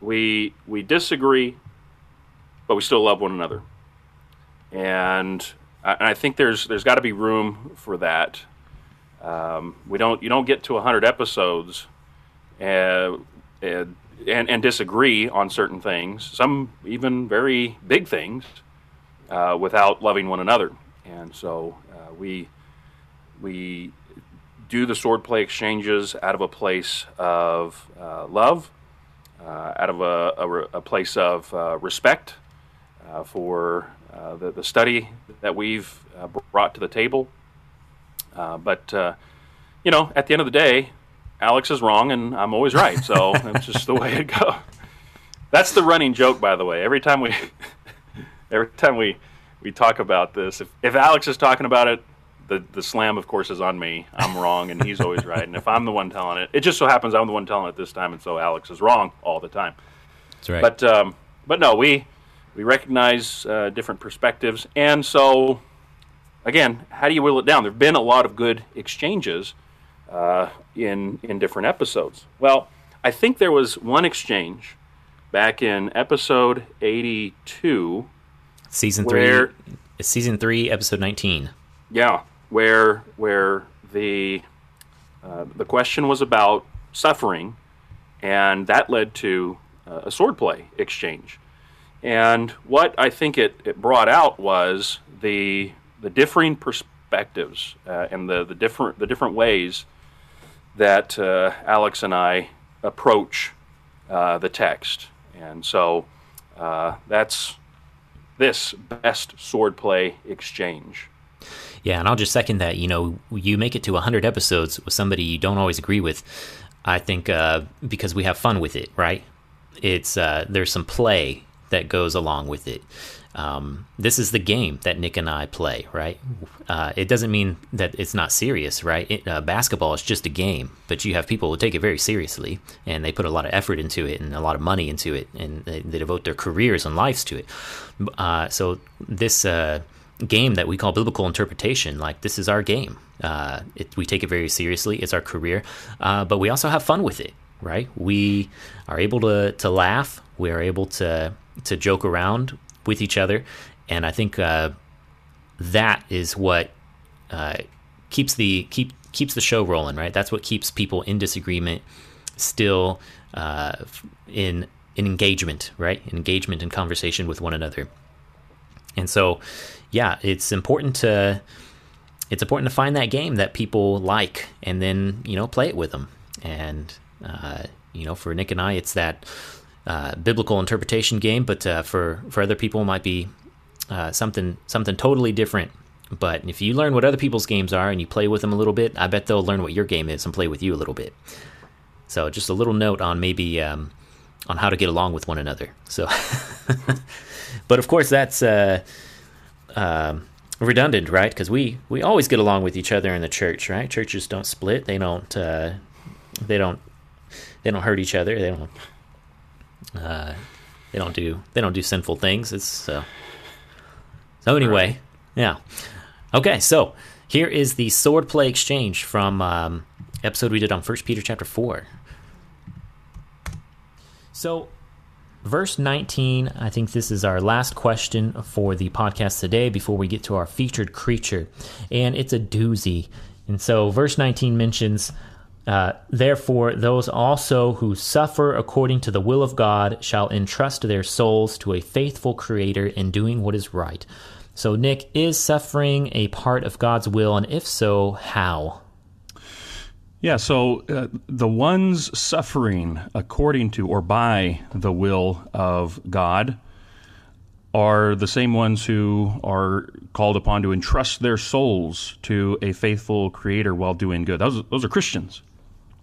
S1: we we disagree, but we still love one another, and I, think there's there's got to be room for that. Um, we don't you don't get to hundred episodes, and, and and, and disagree on certain things, some even very big things, uh, without loving one another. And so uh, we we do the swordplay exchanges out of a place of uh, love, uh, out of a, a, a place of uh, respect uh, the, the study that we've brought to the table. but you know, at the end of the day, Alex is wrong and I'm always right. So (laughs) that's just the way it goes. That's the running joke, by the way. Every time we, (laughs) every time we, we talk about this, if, if Alex is talking about it, the the slam, of course, is on me. I'm wrong, and he's always right. And if I'm the one telling it, it just so happens I'm the one telling it this time, and so Alex is wrong all the time.
S2: That's right.
S1: But um, but no, we we recognize uh, different perspectives, and so again, how do you whittle it down? There've been a lot of good exchanges uh, in in different episodes. Well, I think there was one exchange back in episode 82
S2: season where, 3 season 3 episode 19
S1: yeah where where the uh, the question was about suffering and that led to uh, a swordplay exchange and what i think it, it brought out was the the differing perspectives uh, and the, the different the different ways that uh, Alex and I approach uh, the text. And so uh, that's this best swordplay exchange.
S2: Yeah, and I'll just second that. You know, you make it to 100 episodes with somebody you don't always agree with. I think uh, because we have fun with it, right? It's uh, there's some play that goes along with it. Um, this is the game that Nick and I play, right? Uh, it doesn't mean that it's not serious, right? It, uh, basketball is just a game, but you have people who take it very seriously and they put a lot of effort into it and a lot of money into it and they, they devote their careers and lives to it. Uh, so this uh, game that we call biblical interpretation, like this is our game. Uh, it, we take it very seriously. It's our career, uh, but we also have fun with it, right? We are able to to laugh. We are able to to joke around with each other, and I think uh, that is what uh, keeps the keep keeps the show rolling. Right, that's what keeps people in disagreement still uh, in in engagement, right? engagement and conversation with one another. And so, yeah, it's important to it's important to find that game that people like and then you know play it with them and uh, you know for nick and i it's that uh, biblical interpretation game but uh, for for other people might be uh, something something totally different but if you learn what other people's games are and you play with them a little bit i bet they'll learn what your game is and play with you a little bit so just a little note on maybe um, on how to get along with one another so (laughs) but of course that's uh, um, redundant, right? Because we we always get along with each other in the church, right? Churches don't split. They don't. Uh, they don't. They don't hurt each other. They don't. Uh, they don't do. They don't do sinful things. It's so. So anyway, yeah. Okay, so here is the swordplay exchange from um, episode we did on First Peter chapter four. So verse 19, I think this is our last question for the podcast today before we get to our featured creature. And it's a doozy. And so, verse 19 mentions, uh, Therefore, those also who suffer according to the will of God shall entrust their souls to a faithful Creator in doing what is right. So, Nick, is suffering a part of God's will? And if so, how?
S1: Yeah, so uh, the ones suffering according to or by the will of God are the same ones who are called upon to entrust their souls to a faithful Creator while doing good. Those, those are Christians.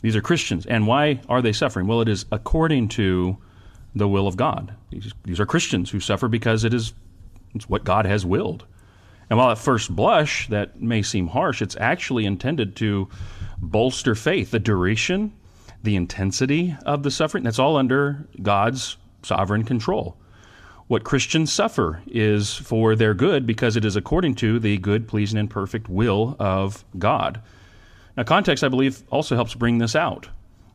S1: These are Christians. And why are they suffering? Well, it is according to the will of God. These, these are Christians who suffer because it is it's what God has willed. And while at first blush that may seem harsh, it's actually intended to bolster faith. The duration, the intensity of the suffering, that's all under God's sovereign control. What Christians suffer is for their good because it is according to the good, pleasing, and perfect will of God. Now, context, I believe, also helps bring this out.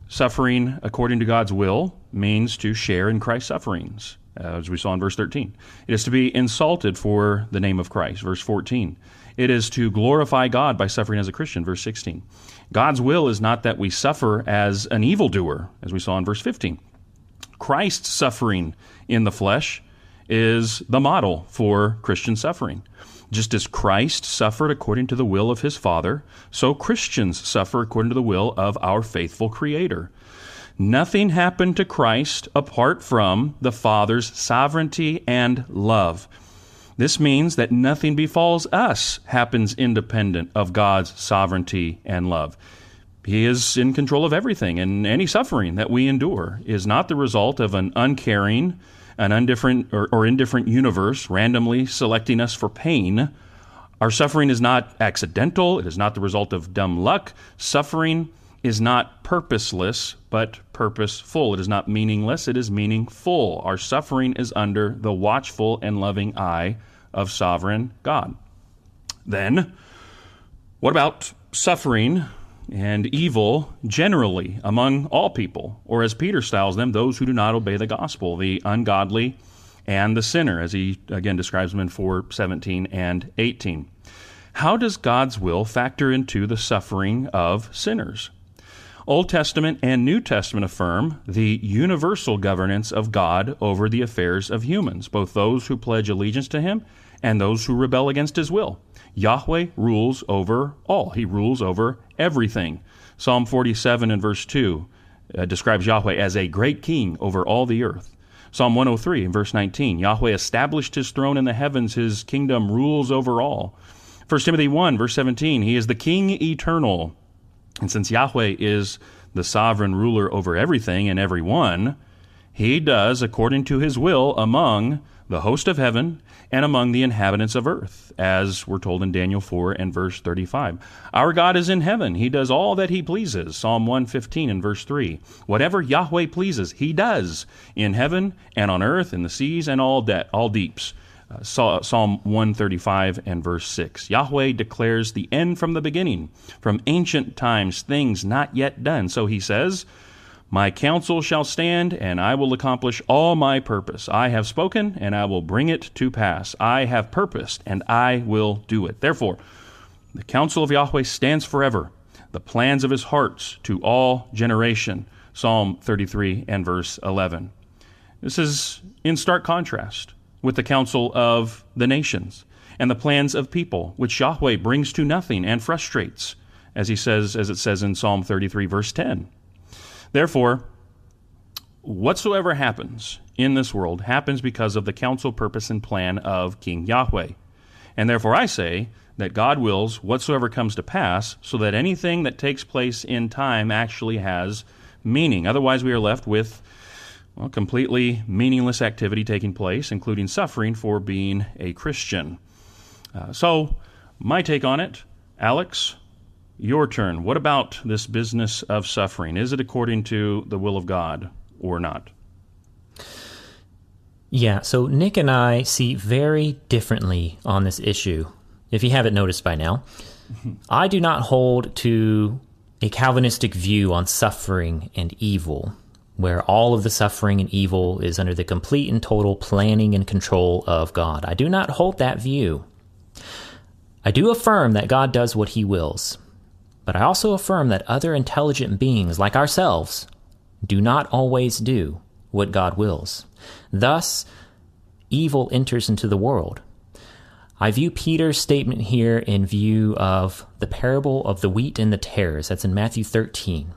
S1: Suffering according to God's will means to share in Christ's sufferings, as we saw in verse 13. It is to be insulted for the name of Christ, verse 14. It is to glorify God by suffering as a Christian, verse 16. God's will is not that we suffer as an evildoer, as we saw in verse 15. Christ's suffering in the flesh is the model for Christian suffering. Just as Christ suffered according to the will of his Father, so Christians suffer according to the will of our faithful Creator. Nothing happened to Christ apart from the Father's sovereignty and love. This means that nothing befalls us happens independent of God's sovereignty and love. He is in control of everything, and any suffering that we endure is not the result of an uncaring, an indifferent, or, or indifferent universe randomly selecting us for pain. Our suffering is not accidental, it is not the result of dumb luck. Suffering is not purposeless, but purposeful. It is not meaningless, it is meaningful. Our suffering is under the watchful and loving eye of sovereign God. Then, what about suffering and evil generally among all people, or as Peter styles them, those who do not obey the gospel, the ungodly and the sinner, as he again describes them in 417 and 18. How does God's will factor into the suffering of sinners? Old Testament and New Testament affirm the universal governance of God over the affairs of humans, both those who pledge allegiance to Him and those who rebel against his will. Yahweh rules over all, he rules over everything. Psalm 47 and verse 2 uh, describes Yahweh as a great king over all the earth. Psalm 103 and verse 19 Yahweh established his throne in the heavens, his kingdom rules over all. 1 Timothy 1 verse 17 He is the king eternal. And since Yahweh is the sovereign ruler over everything and everyone, he does according to his will among the host of heaven and among the inhabitants of earth, as we're told in Daniel 4 and verse 35. Our God is in heaven. He does all that he pleases. Psalm 115 and verse 3. Whatever Yahweh pleases, he does in heaven and on earth, in the seas and all, de- all deeps. Uh, Psalm 135 and verse 6. Yahweh declares the end from the beginning, from ancient times, things not yet done. So he says, my counsel shall stand, and I will accomplish all my purpose. I have spoken, and I will bring it to pass. I have purposed, and I will do it. Therefore, the counsel of Yahweh stands forever, the plans of his hearts to all generation. Psalm 33 and verse 11. This is in stark contrast with the counsel of the nations. and the plans of people, which Yahweh brings to nothing and frustrates, as he says, as it says in Psalm 33, verse 10. Therefore, whatsoever happens in this world happens because of the counsel, purpose, and plan of King Yahweh. And therefore I say that God wills whatsoever comes to pass, so that anything that takes place in time actually has meaning. Otherwise, we are left with well, completely meaningless activity taking place, including suffering for being a Christian. Uh, so, my take on it, Alex, your turn. What about this business of suffering? Is it according to the will of God or not?
S2: Yeah, so Nick and I see very differently on this issue, if you haven't noticed by now. (laughs) I do not hold to a Calvinistic view on suffering and evil, where all of the suffering and evil is under the complete and total planning and control of God. I do not hold that view. I do affirm that God does what he wills, but I also affirm that other intelligent beings like ourselves do not always do what God wills. Thus, evil enters into the world. I view Peter's statement here in view of the parable of the wheat and the tares. That's in Matthew 13.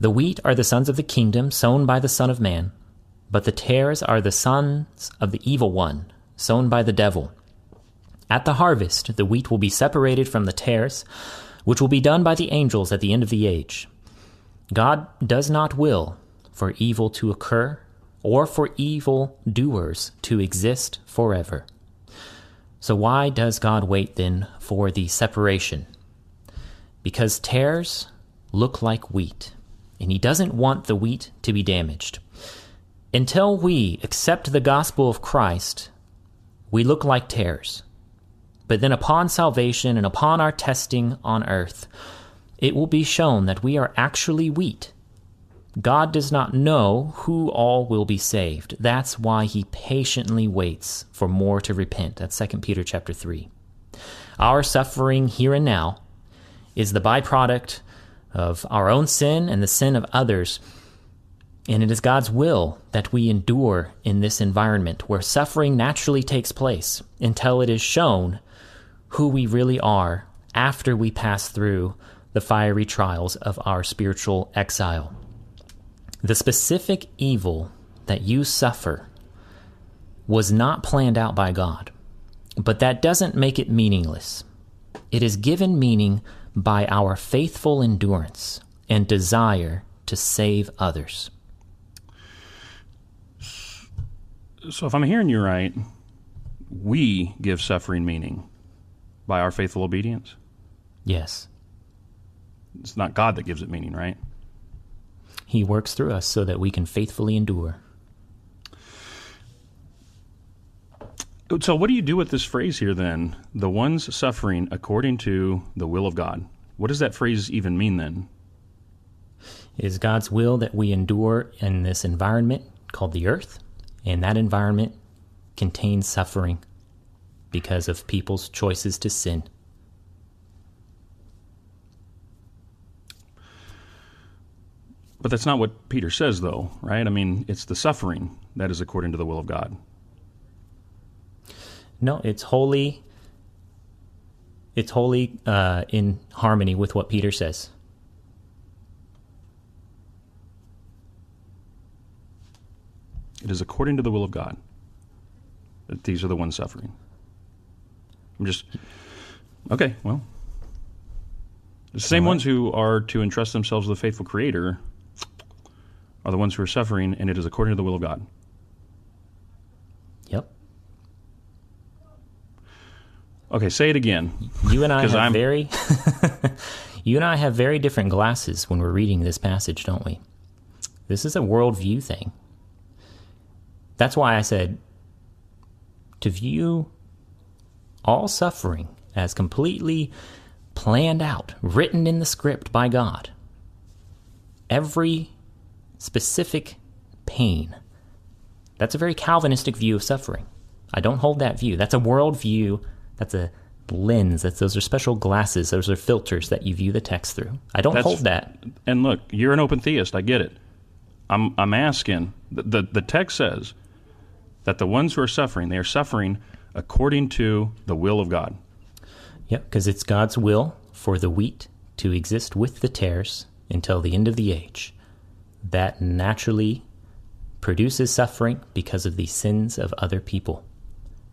S2: The wheat are the sons of the kingdom, sown by the Son of Man, but the tares are the sons of the evil one, sown by the devil. At the harvest, the wheat will be separated from the tares, which will be done by the angels at the end of the age. God does not will for evil to occur or for evil doers to exist forever. So, why does God wait then for the separation? Because tares look like wheat, and He doesn't want the wheat to be damaged. Until we accept the gospel of Christ, we look like tares. But then, upon salvation and upon our testing on earth, it will be shown that we are actually wheat God does not know who all will be saved. That's why he patiently waits for more to repent. That's 2 Peter chapter 3. Our suffering here and now is the byproduct of our own sin and the sin of others. And it is God's will that we endure in this environment where suffering naturally takes place until it is shown who we really are after we pass through the fiery trials of our spiritual exile. The specific evil that you suffer was not planned out by God, but that doesn't make it meaningless. It is given meaning by our faithful endurance and desire to save others.
S1: So, if I'm hearing you right, we give suffering meaning by our faithful obedience?
S2: Yes.
S1: It's not God that gives it meaning, right?
S2: He works through us so that we can faithfully endure.
S1: So, what do you do with this phrase here then? The ones suffering according to the will of God. What does that phrase even mean then?
S2: It is God's will that we endure in this environment called the earth, and that environment contains suffering because of people's choices to sin.
S1: But that's not what Peter says, though, right? I mean, it's the suffering that is according to the will of God.
S2: No, it's wholly. It's wholly uh, in harmony with what Peter says.
S1: It is according to the will of God that these are the ones suffering. I'm just okay. Well, the same right. ones who are to entrust themselves to the faithful Creator are the ones who are suffering, and it is according to the will of God.
S2: Yep.
S1: Okay, say it again.
S2: You and I (laughs) have I'm... very (laughs) You and I have very different glasses when we're reading this passage, don't we? This is a worldview thing. That's why I said to view all suffering as completely planned out, written in the script by God. Every specific pain. That's a very Calvinistic view of suffering. I don't hold that view. That's a worldview. That's a lens. That's those are special glasses. Those are filters that you view the text through. I don't That's, hold that.
S1: And look, you're an open theist. I get it. I'm I'm asking. The, the the text says that the ones who are suffering, they are suffering
S3: according to the will of God.
S2: Yep, because it's God's will for the wheat to exist with the tares until the end of the age. That naturally produces suffering because of the sins of other people.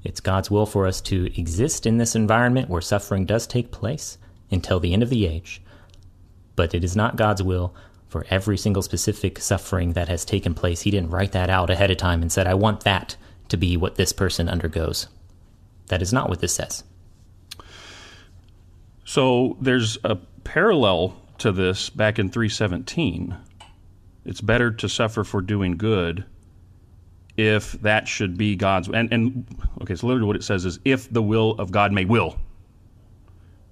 S2: It's God's will for us to exist in this environment where suffering does take place until the end of the age. But it is not God's will for every single specific suffering that has taken place. He didn't write that out ahead of time and said, I want that to be what this person undergoes. That is not what this says.
S3: So there's a parallel to this back in 317. It's better to suffer for doing good if that should be God's and and okay, so literally what it says is if the will of God may will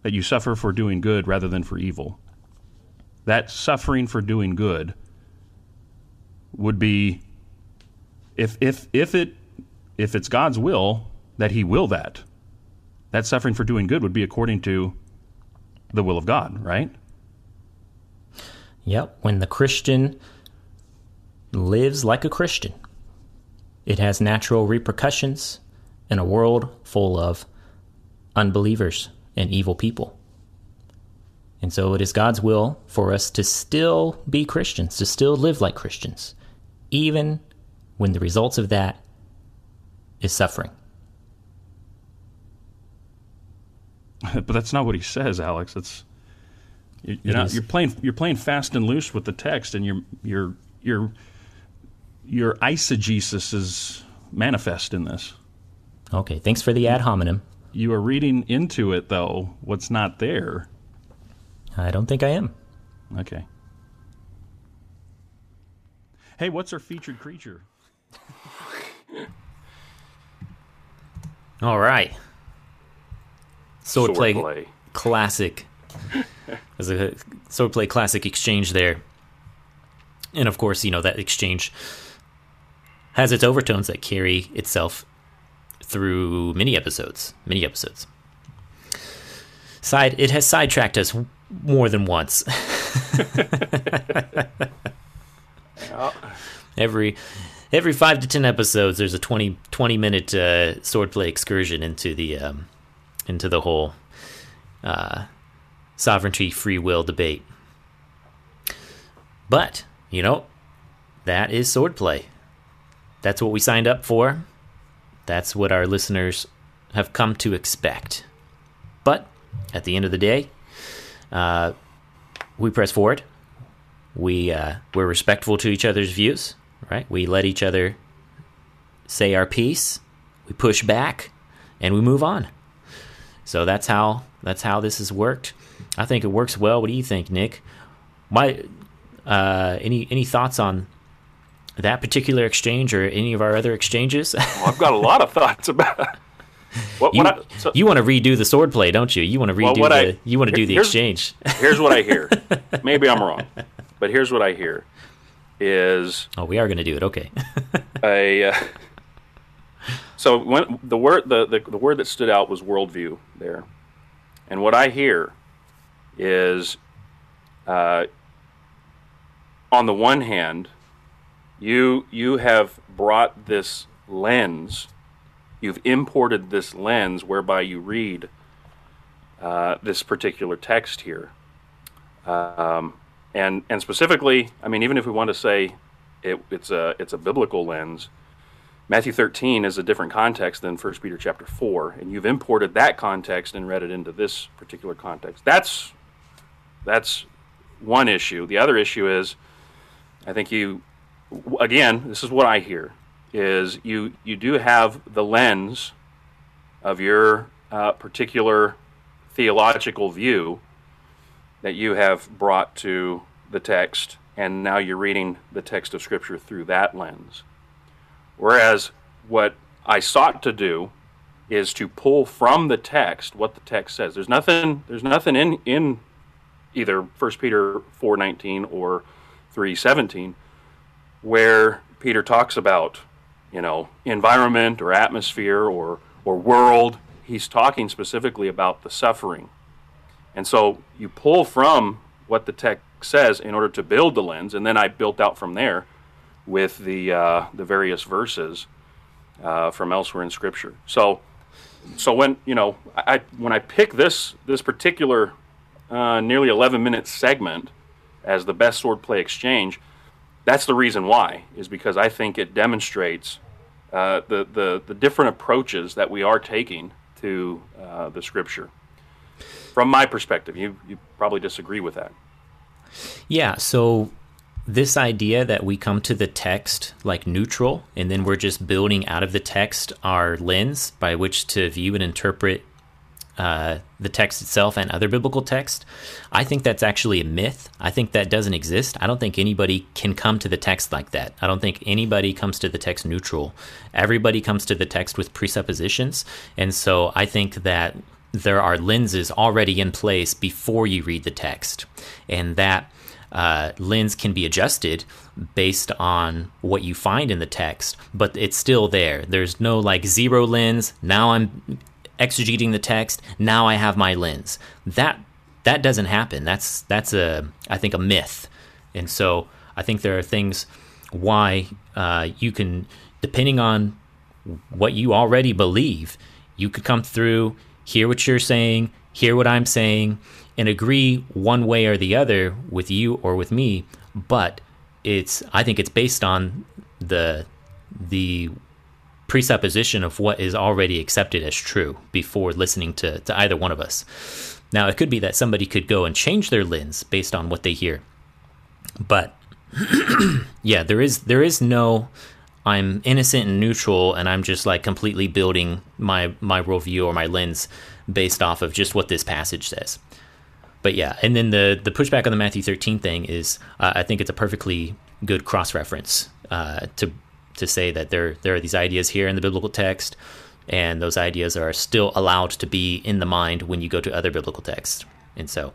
S3: that you suffer for doing good rather than for evil. That suffering for doing good would be if if if it if it's God's will that he will that. That suffering for doing good would be according to the will of God, right?
S2: Yep, when the Christian lives like a Christian, it has natural repercussions in a world full of unbelievers and evil people. And so it is God's will for us to still be Christians, to still live like Christians, even when the results of that is suffering. (laughs)
S3: but that's not what he says, Alex. It's you're,
S2: It
S3: not, you're playing you're playing fast and loose with the text, and your your your your eisegesis is manifest in this.
S2: Okay, thanks for the ad hominem.
S3: You are reading into it though what's not there.
S2: I don't think I am.
S3: Okay. Hey, what's our featured creature? (laughs)
S2: All right. Swordplay
S1: Swordplay.
S2: classic. (laughs) There's a swordplay classic exchange there. And of course, you know, that exchange has its overtones that carry itself through many episodes. Many episodes. Side it has sidetracked us more than once. (laughs) every every five to ten episodes there's a 20, 20 minute uh, swordplay excursion into the um, into the whole uh, sovereignty free will debate. But you know that is swordplay. That's what we signed up for. That's what our listeners have come to expect. But at the end of the day uh, we press forward. We uh, we're respectful to each other's views, right? We let each other say our piece, we push back, and we move on. So that's how that's how this has worked. I think it works well. What do you think, Nick? My uh, any any thoughts on that particular exchange or any of our other exchanges? (laughs)
S1: Well, I've got a lot of thoughts about it. What,
S2: you,
S1: I, so,
S2: you want to redo the swordplay, don't you? You want to
S1: Well,
S2: redo
S1: what
S2: the
S1: I-
S2: you want to do the
S1: here's-
S2: exchange.
S1: here's what I hear. (laughs) Maybe I'm wrong, but here's what I hear: is
S2: oh, we are going to do it. Okay. (laughs)
S1: a uh, (laughs) so when the word the, the the word that stood out was worldview there, and what I hear is, uh, on the one hand, you you have brought this lens, you've imported this lens whereby you read uh, this particular text here, um, and and specifically, I mean, even if we want to say it, it's a it's a biblical lens. Matthew 13 is a different context than 1 Peter chapter 4, and you've imported that context and read it into this particular context. That's that's one issue. The other issue is, I think you, again, this is what I hear, is you you do have the lens of your uh, particular theological view that you have brought to the text, and now you're reading the text of Scripture through that lens. Whereas what I sought to do is to pull from the text what the text says. There's nothing. There's nothing in in either 1 Peter 4:19 or 3:17 where Peter talks about you know environment or atmosphere or or world. He's talking specifically about the suffering. And so you pull from what the text says in order to build the lens, and then I built out from there with the uh, the various verses uh, from elsewhere in Scripture. So so when you know I when I pick this this particular uh, nearly 11 minute segment as the best swordplay exchange, that's the reason why is because I think it demonstrates uh, the, the the different approaches that we are taking to uh, the scripture. From my perspective, you you probably disagree with that.
S2: Yeah, so this idea that we come to the text like neutral and then we're just building out of the text our lens by which to view and interpret uh, the text itself and other biblical text. I think that's actually a myth. I think that doesn't exist. I don't think anybody can come to the text like that. I don't think anybody comes to the text neutral. Everybody comes to the text with presuppositions. And so I think that there are lenses already in place before you read the text. And that uh, lens can be adjusted based on what you find in the text, but it's still there. There's no like zero lens. Now I'm exegeting the text. Now I have my lens. That that doesn't happen. That's that's a I think a myth. And so I think there are things why uh, you can, depending on what you already believe, you could come through, hear what you're saying, hear what I'm saying, and agree one way or the other with you or with me. But it's I think it's based on the the presupposition of what is already accepted as true before listening to, to either one of us. Now, it could be that somebody could go and change their lens based on what they hear. But (clears throat) yeah, there is there is no I'm innocent and neutral and I'm just like completely building my my worldview or my lens based off of just what this passage says. But yeah, and then the the pushback on the Matthew 13 thing is uh, I think it's a perfectly good cross reference uh, to to say that there there are these ideas here in the biblical text, and those ideas are still allowed to be in the mind when you go to other biblical texts. And so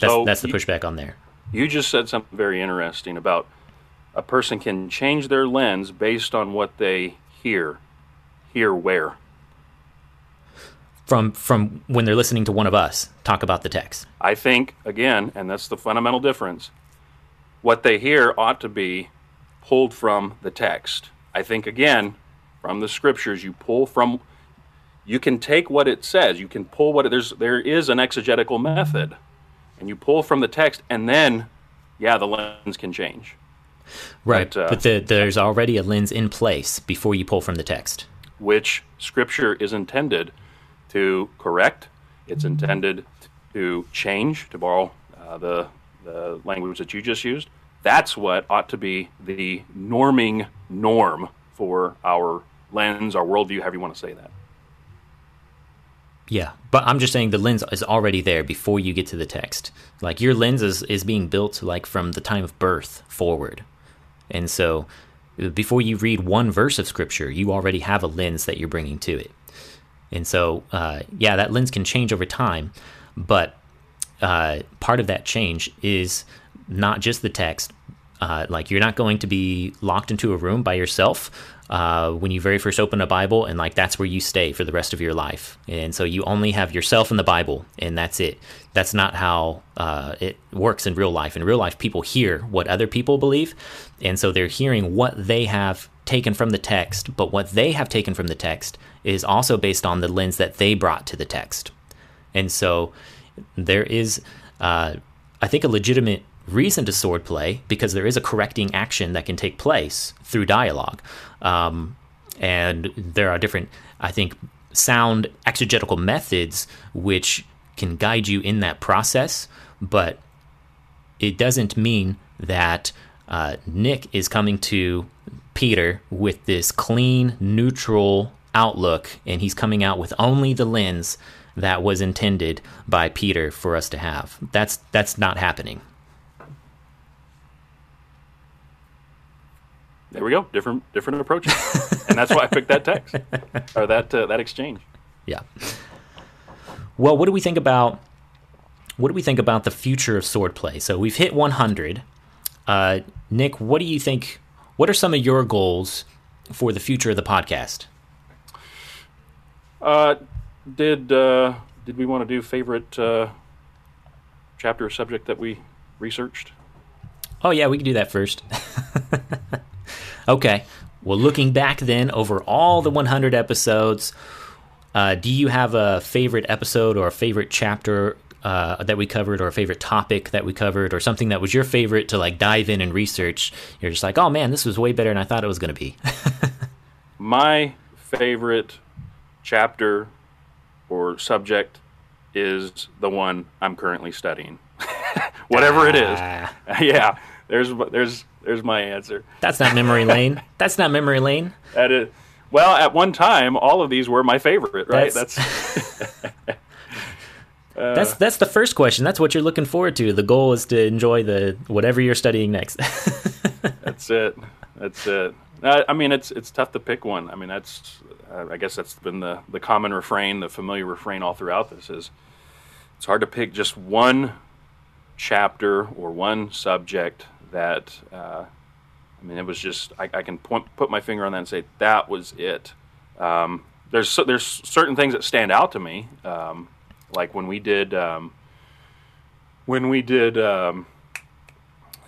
S2: that's
S1: So
S2: that's the
S1: you-
S2: pushback on there.
S1: You just said something very interesting about a person can change their lens based on what they hear. Hear where?
S2: From from when they're listening to one of us talk about the text.
S1: I think, again, and that's the fundamental difference, what they hear ought to be pulled from the text. I think, again, from the scriptures, you pull from, you can take what it says, you can pull what it, there's, there is an exegetical method, and you pull from the text, and then, yeah, the lens can change.
S2: Right.
S1: But, uh,
S2: but the, there's already a lens in place before you pull from the text.
S1: which scripture is intended to correct. It's intended to change, to borrow uh, the, the language that you just used. That's what ought to be the norming norm for our lens, our worldview, however you want to say that.
S2: Yeah, but I'm just saying the lens is already there before you get to the text. Like your lens is, is being built like from the time of birth forward. And so before you read one verse of scripture, you already have a lens that you're bringing to it. And so, uh, yeah, that lens can change over time, but uh, part of that change is not just the text. Uh, like you're not going to be locked into a room by yourself uh, when you very first open a Bible, and like that's where you stay for the rest of your life. And so you only have yourself and the Bible, and that's it. That's not how uh, it works in real life. In real life, people hear what other people believe, and so they're hearing what they have taken from the text. But what they have taken from the text is also based on the lens that they brought to the text. And so there is, uh, I think, a legitimate reason to swordplay because there is a correcting action that can take place through dialogue. Um, and there are different, I think, sound exegetical methods which can guide you in that process, but it doesn't mean that uh, Nick is coming to Peter with this clean, neutral outlook, and he's coming out with only the lens that was intended by Peter for us to have. That's that's not happening.
S1: There we go. Different different approaches, and that's why I picked that text or that uh, that exchange.
S2: Yeah. Well, what do we think about what do we think about the future of swordplay? So we've hit 100. Uh, Nick, what do you think? What are some of your goals for the future of the podcast?
S1: Uh, did uh, did we want to do favorite uh, chapter or subject that we researched?
S2: Oh yeah, we can do that first. (laughs) okay. Well, looking back then over all the 100 episodes, Uh, do you have a favorite episode or a favorite chapter uh, that we covered, or a favorite topic that we covered, or something that was your favorite to like dive in and research? You're just like, oh man, this was way better than I thought it was going to be. (laughs)
S1: My favorite chapter or subject is the one I'm currently studying. (laughs) Whatever it is.
S2: Ah. (laughs)
S1: yeah, there's there's there's my answer.
S2: That's not memory lane. That's not memory lane. (laughs)
S1: That is well, at one time all of these were my favorite, right?
S2: That's-
S1: That's
S2: That's that's the first question. That's what you're looking forward to. The goal is to enjoy the whatever you're studying next.
S1: That's it. That's it. Uh, I mean, it's it's tough to pick one. I mean, that's uh, I guess that's been the the common refrain, the familiar refrain all throughout this is it's hard to pick just one chapter or one subject that. Uh, I mean, it was just I, I can point, put my finger on that and say that was it. Um, there's there's certain things that stand out to me, um, like when we did um, when we did um,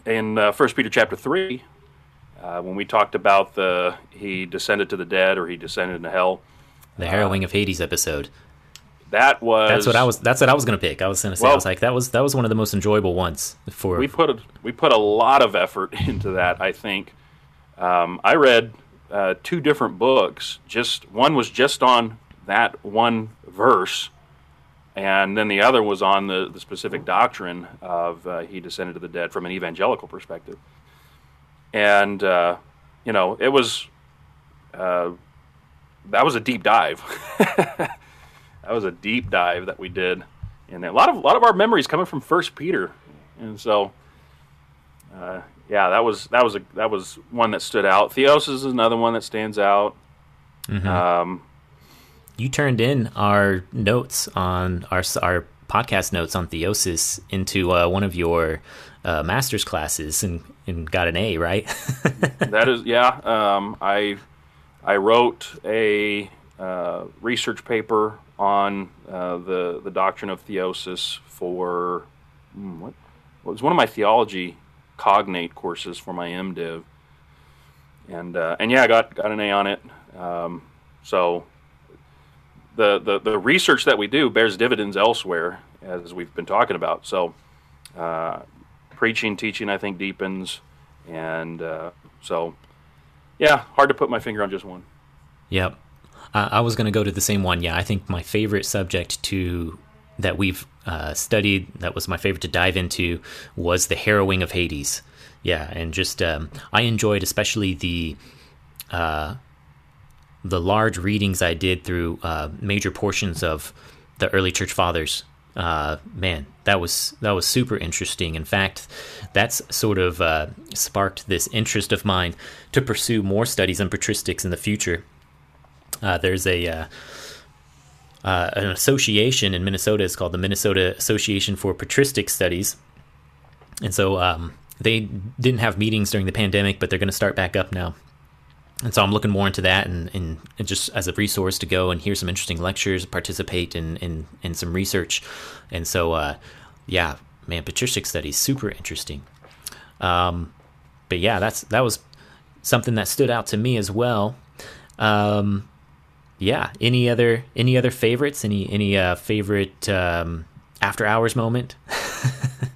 S1: in uh, First Peter chapter three, uh, when we talked about the he descended to the dead or he descended into hell.
S2: the harrowing of Hades episode.
S1: That was
S2: That's what I was. That's what I was going to pick. I was to say. I was like, that was that was one of the most enjoyable ones for.
S1: we put a, we put a lot of effort (laughs) into that. I think um, I read uh, two different books. Just one was just on that one verse, and then the other was on the, the specific doctrine of uh, he descended to the dead from an evangelical perspective. And uh, you know, it was uh, that was a deep dive. (laughs) that was a deep dive that we did, and a lot of a lot of our memories coming from First Peter, and so uh, yeah, that was that was a that was one that stood out. Theosis is another one that stands out. Um,
S2: you turned in our notes on our our podcast notes on theosis into uh, one of your uh, master's classes and and got an A, right? (laughs)
S1: that is yeah. Um, I I wrote a uh, research paper on uh, the the doctrine of theosis for hmm, what was one of my theology cognate courses for my MDiv, and uh, and yeah, I got got an A on it. Um, so the, the the research that we do bears dividends elsewhere, as we've been talking about. So uh, preaching, teaching, I think deepens, and uh, so yeah, hard to put my finger on just one.
S2: Yep. Uh, I was going to go to the same one. Yeah, I think my favorite subject to that we've uh, studied that was my favorite to dive into was the harrowing of Hades. Yeah, and just um, I enjoyed especially the uh, the large readings I did through uh, major portions of the early church fathers. Uh, man, that was that was super interesting. In fact, that's sort of uh, sparked this interest of mine to pursue more studies on patristics in the future. Uh, there's a uh, uh, an association in Minnesota. It's called the Minnesota Association for Patristic Studies, and so um, they didn't have meetings during the pandemic, but they're going to start back up now. And so I'm looking more into that and, and, and just as a resource to go and hear some interesting lectures, participate in, in, in some research. And so, uh, yeah, man, patristic studies, super interesting. Um, but yeah, that's that was something that stood out to me as well. Um, yeah, any other any other favorites? Any any uh, favorite um, after hours moment? (laughs)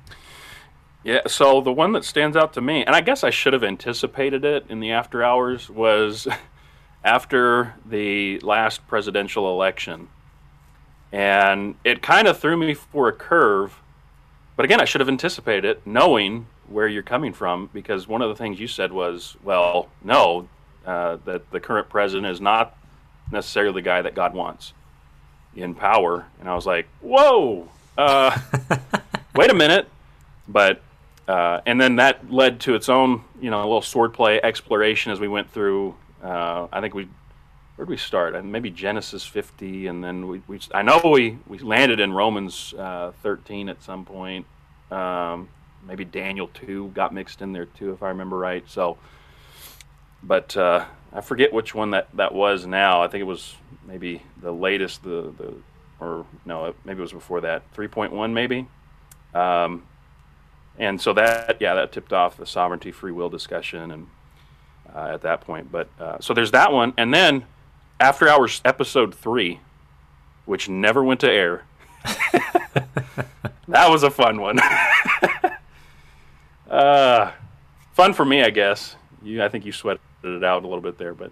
S1: Yeah, so the one that stands out to me, and I guess I should have anticipated it in the after hours, was (laughs) after the last presidential election. And it kind of threw me for a curve. But again, I should have anticipated it, knowing where you're coming from, because one of the things you said was, well, no, uh, that the current president is not necessarily the guy that God wants in power. And I was like, whoa, uh, (laughs) wait a minute. But uh, and then that led to its own, you know, a little swordplay exploration as we went through. Uh, I think we, where did we start? Uh, Maybe Genesis 50, and then we, we I know we, we landed in Romans uh, 13 at some point. Um, maybe Daniel 2 got mixed in there too, if I remember right. So, but uh, I forget which one that, that was now. I think it was maybe the latest, the, the or no, maybe it was before that, 3.1 maybe. Um, and so that yeah that tipped off the sovereignty free will discussion and uh, at that point but uh, so there's that one and then after hours episode three which never went to air. (laughs) that was a fun one. (laughs) uh, fun for me, I guess. You, I think you sweated it out a little bit there, but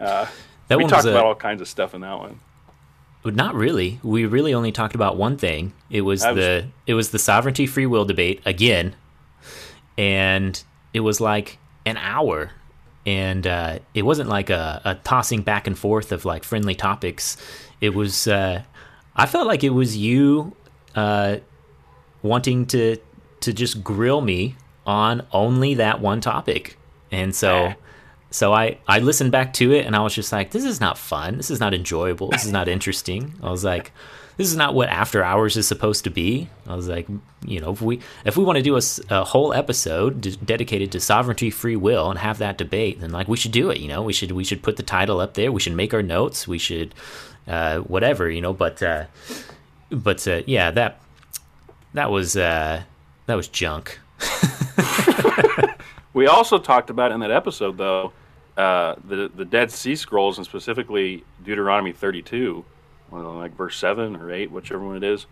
S1: uh,
S2: That
S1: we talked
S2: a-
S1: about all kinds of stuff in that one.
S2: Not really. We really only talked about one thing. It was
S1: was-
S2: the it was the sovereignty free will debate again, and it was like an hour, and uh, it wasn't like a, a tossing back and forth of like friendly topics. It was. Uh, I felt like it was you uh, wanting to to just grill me on only that one topic, and so. So I, I listened back to it and I was just like, this is not fun. This is not enjoyable. This is not interesting. I was like, this is not what after hours is supposed to be. I was like, you know, if we if we want to do a whole episode d- dedicated to sovereignty, free will, and have that debate, then like we should do it. You know, we should we should put the title up there. We should make our notes. We should uh, whatever. You know, but uh, but uh, yeah, that that was uh, that was junk. (laughs)
S1: We also talked about in that episode, though, uh, the the Dead Sea Scrolls and specifically Deuteronomy 32, well, like verse seven or eight, whichever one it is.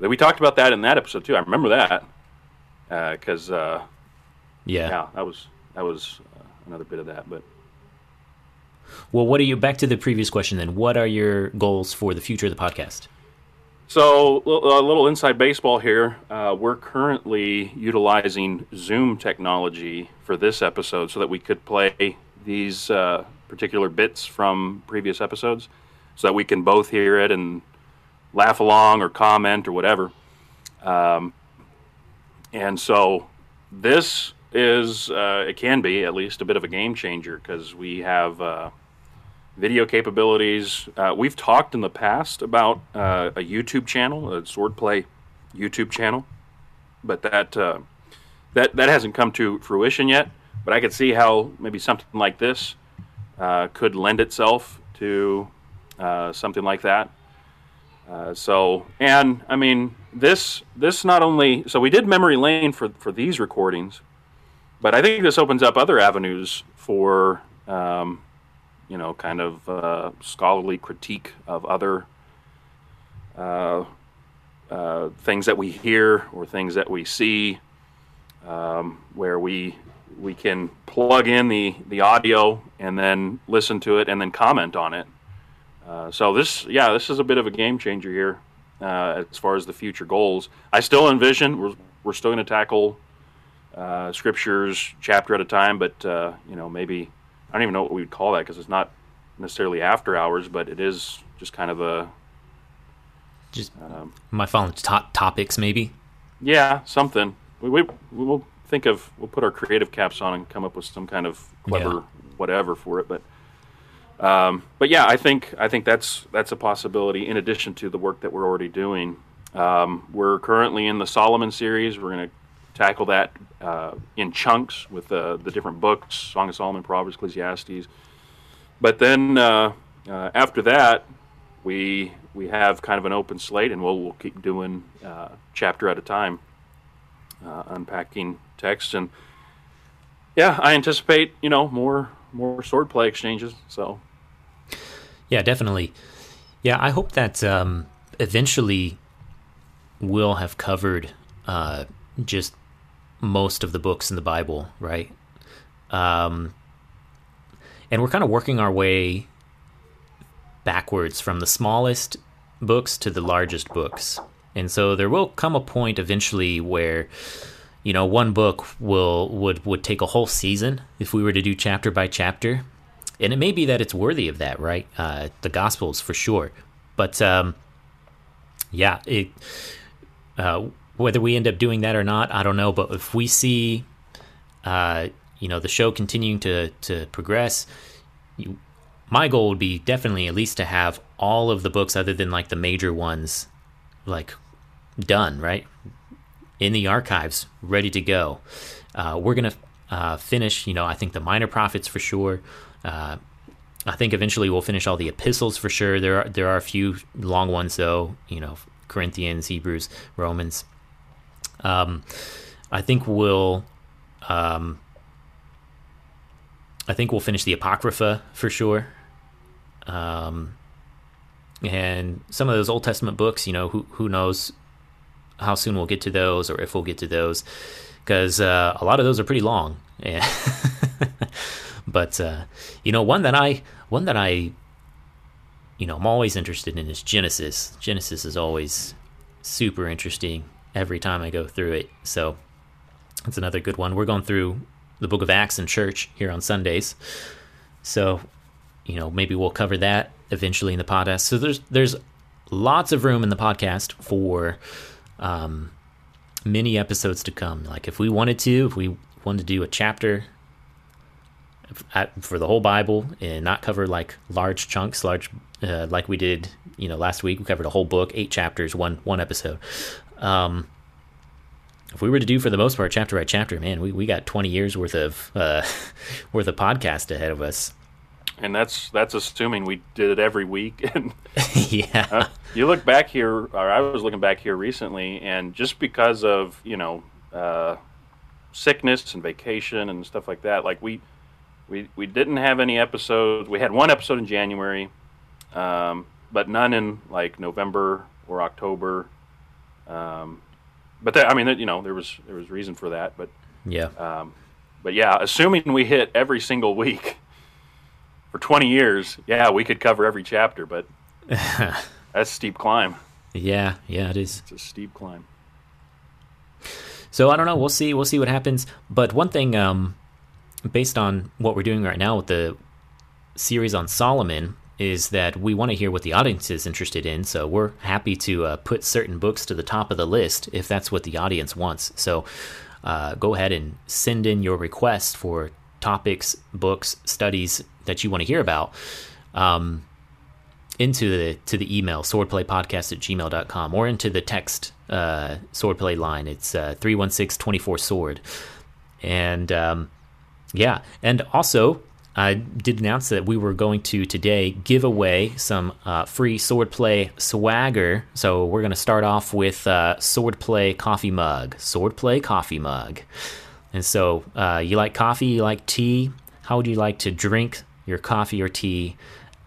S1: That We talked about that in that episode too. I remember that because uh,
S2: Yeah.
S1: yeah, that was that was uh, another bit of that. But
S2: Well, what are you back to the previous question then? What are your goals for the future of the podcast?
S1: So, a little inside baseball here. Uh, we're currently utilizing Zoom technology for this episode so that we could play these uh, particular bits from previous episodes so that we can both hear it and laugh along or comment or whatever. Um, and so, this is, uh, it can be at least a bit of a game changer because we have. Uh, video capabilities. Uh, we've talked in the past about uh, a YouTube channel, a swordplay YouTube channel, but that uh, that that hasn't come to fruition yet. But I could see how maybe something like this uh, could lend itself to uh, something like that. Uh, so, and I mean, this this not only so we did memory lane for for these recordings, but I think this opens up other avenues for um, you know, kind of uh, scholarly critique of other uh, uh, things that we hear or things that we see, um, where we we can plug in the the audio and then listen to it and then comment on it. Uh, so this, yeah, this is a bit of a game changer here uh, as far as the future goals. I still envision we're we're still going to tackle uh, scriptures chapter at a time, but uh, you know maybe I don't even know what we would call that because it's not necessarily after hours, but it is just kind of a
S2: Just
S1: um,
S2: my following top topics, maybe.
S1: yeah something. We, we we will think of we'll put our creative caps on and come up with some kind of clever
S2: Yeah.
S1: whatever for it, but. Um, but yeah, I think I think that's that's a possibility. In addition to the work that we're already doing, um, we're currently in the Solomon series. We're going to tackle that uh, in chunks with uh, the different books: Song of Solomon, Proverbs, Ecclesiastes. But then uh, uh, after that, we we have kind of an open slate, and we'll we'll keep doing uh, chapter at a time, uh, unpacking text, and yeah, I anticipate you know more more swordplay exchanges. So
S2: Yeah, definitely. Yeah, I hope that um, eventually we'll have covered uh, just most of the books in the Bible, right? Um, and we're kind of working our way backwards from the smallest books to the largest books. And so there will come a point eventually where you know one book will would would take a whole season if we were to do chapter by chapter. And it may be that it's worthy of that right? Uh, the gospels for sure. But um, yeah it uh, whether we end up doing that or not i don't know. But if we see uh, you know the show continuing to to progress you, my goal would be definitely at least to have all of the books other than like the major ones like done right in the archives, ready to go. Uh, we're gonna uh, finish, you know, I think the minor prophets for sure. Uh, I think eventually we'll finish all the epistles for sure. There are there are a few long ones though, you know, Corinthians, Hebrews, Romans. Um, I think we'll, um, I think we'll finish the Apocrypha for sure. Um, and some of those Old Testament books, you know, who who knows how soon we'll get to those or if we'll get to those, because uh, a lot of those are pretty long. Yeah. (laughs) but uh, you know, one that I one that I you know I'm always interested in is Genesis. Genesis is always super interesting every time I go through it. So that's another good one. We're going through the Book of Acts in church here on Sundays. So you know maybe we'll cover that eventually in the podcast. So there's there's lots of room in the podcast for um, many episodes to come. Like if we wanted to, if we wanted to do a chapter for the whole Bible and not cover like large chunks, large uh, like we did, you know, last week. We covered a whole book, eight chapters, one one episode. Um, if we were to do for the most part chapter by chapter, man, we, we got twenty years worth of uh, (laughs) worth of podcast ahead of us
S1: and that's that's assuming we did it every week. (laughs) and (laughs)
S2: yeah,
S1: uh, you look back here, or I was looking back here recently, and just because of you know uh, sickness and vacation and stuff like that, like we we we didn't have any episodes. We had one episode in January, um, but none in like November or October. Um, but that, I mean, you know, there was there was reason for that, but
S2: yeah.
S1: Um, but yeah, assuming we hit every single week for 20 years, yeah, we could cover every chapter, but (laughs) that's a steep climb.
S2: Yeah, yeah, it is.
S1: It's a steep climb.
S2: So I don't know. We'll see. We'll see what happens. But one thing, um, based on what we're doing right now with the series on Solomon, is that we want to hear what the audience is interested in. So we're happy to uh, put certain books to the top of the list if that's what the audience wants. So uh, go ahead and send in your request for topics, books, studies that you want to hear about um, into the to the email swordplaypodcast at gmail.com or into the text uh, swordplay line. It's uh, 316 24 sword. And um, yeah, and also I did announce that we were going to today give away some uh, free swordplay swagger. So we're going to start off with uh, swordplay coffee mug. Swordplay coffee mug. And so, uh, you like coffee? You like tea? How would you like to drink your coffee or tea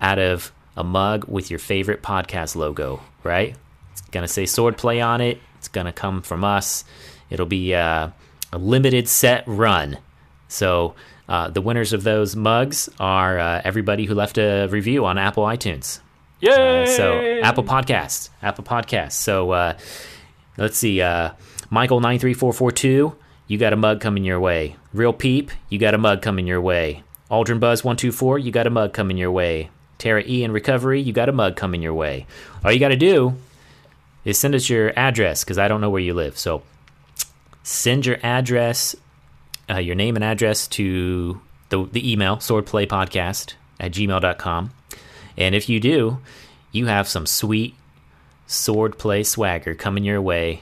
S2: out of a mug with your favorite podcast logo? Right? It's gonna say Swordplay on it. It's gonna come from us. It'll be uh, a limited set run. So uh, the winners of those mugs are uh, everybody who left a review on Apple iTunes.
S1: Yay!
S2: Uh, so Apple Podcasts, Apple Podcasts. So uh, let's see, uh, Michael nine three four four two you got a mug coming your way. Real Peep, you got a mug coming your way. Aldrin Buzz 124, you got a mug coming your way. Tara E in Recovery, you got a mug coming your way. All you got to do is send us your address because I don't know where you live. So send your address, uh, your name and address to the, the email, swordplaypodcast at gmail.com. And if you do, you have some sweet swordplay swagger coming your way.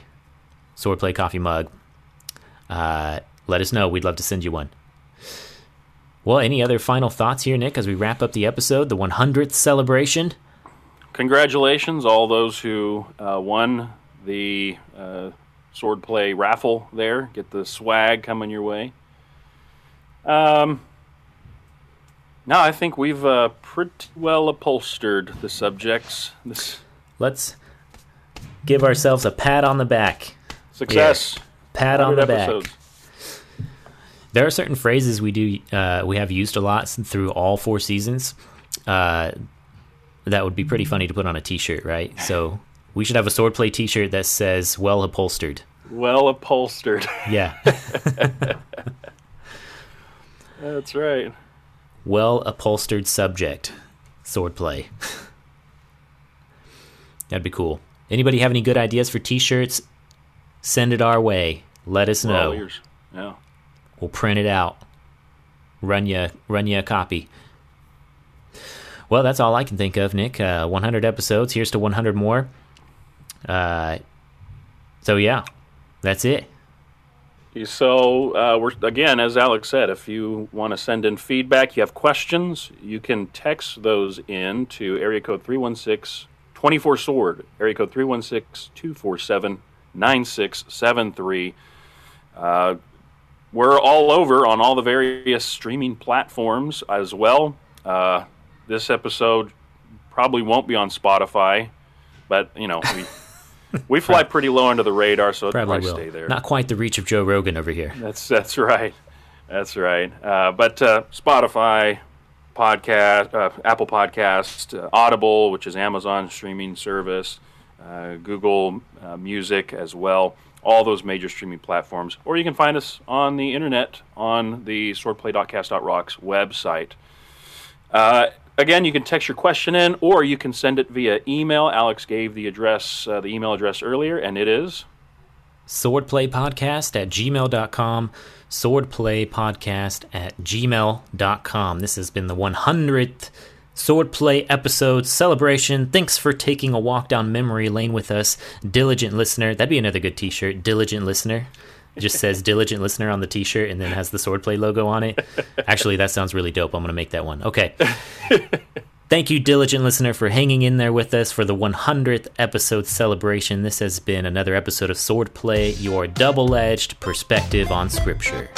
S2: Swordplay coffee mug uh, let us know. We'd love to send you one. Well, any other final thoughts here, Nick, as we wrap up the episode, the 100th celebration?
S1: Congratulations, all those who uh, won the uh, swordplay raffle there. Get the swag coming your way. Um, now, I think we've uh, pretty well upholstered the subjects. This
S2: Let's give ourselves a pat on the back.
S1: Success.
S2: Here pat on the
S1: episodes.
S2: There are certain phrases we do uh, we have used a lot through all four seasons. Uh, that would be pretty funny to put on a T-shirt, right? So we should have a swordplay T-shirt that says "well upholstered."
S1: Well upholstered.
S2: Yeah. (laughs)
S1: That's right.
S2: Well upholstered subject. Swordplay. That'd be cool. Anybody have any good ideas for T-shirts? Send it our way. Let us know.
S1: Yeah.
S2: We'll print it out. Run you run you a copy. Well, that's all I can think of, Nick. Uh, 100 episodes. Here's to 100 more. Uh, so yeah, that's it.
S1: So uh, we're again, as Alex said, if you want to send in feedback, you have questions, you can text those in to area code 316 24 sword, area code 316 247 9673. We're all over on all the various streaming platforms as well. Uh, this episode Probably won't be on Spotify, but you know we (laughs) we fly pretty low under the radar, so it'll
S2: Probably
S1: probably
S2: will.
S1: stay there.
S2: Not quite the reach of Joe Rogan over here.
S1: That's that's right. That's right. Uh, but uh, Spotify, podcast, uh, Apple Podcast, uh, Audible, which is Amazon streaming service, uh, Google uh, Music as well. All those major streaming platforms, or you can find us on the internet on the swordplay.cast.rocks website. Uh, again, you can text your question in, or you can send it via email. Alex gave the address, uh, the email address earlier, and it is
S2: swordplaypodcast at gmail.com swordplaypodcast at gmail.com this has been the 100th swordplay episode celebration. Thanks for taking a walk down memory lane with us diligent listener. That'd be another good t-shirt. Diligent listener. It just says diligent listener on the t-shirt and then has the swordplay logo on it. Actually that sounds really dope. I'm gonna make that one. Okay. (laughs) Thank you, diligent listener, for hanging in there with us for the 100th episode celebration. This has been another episode of Swordplay, your double edged perspective on Scripture.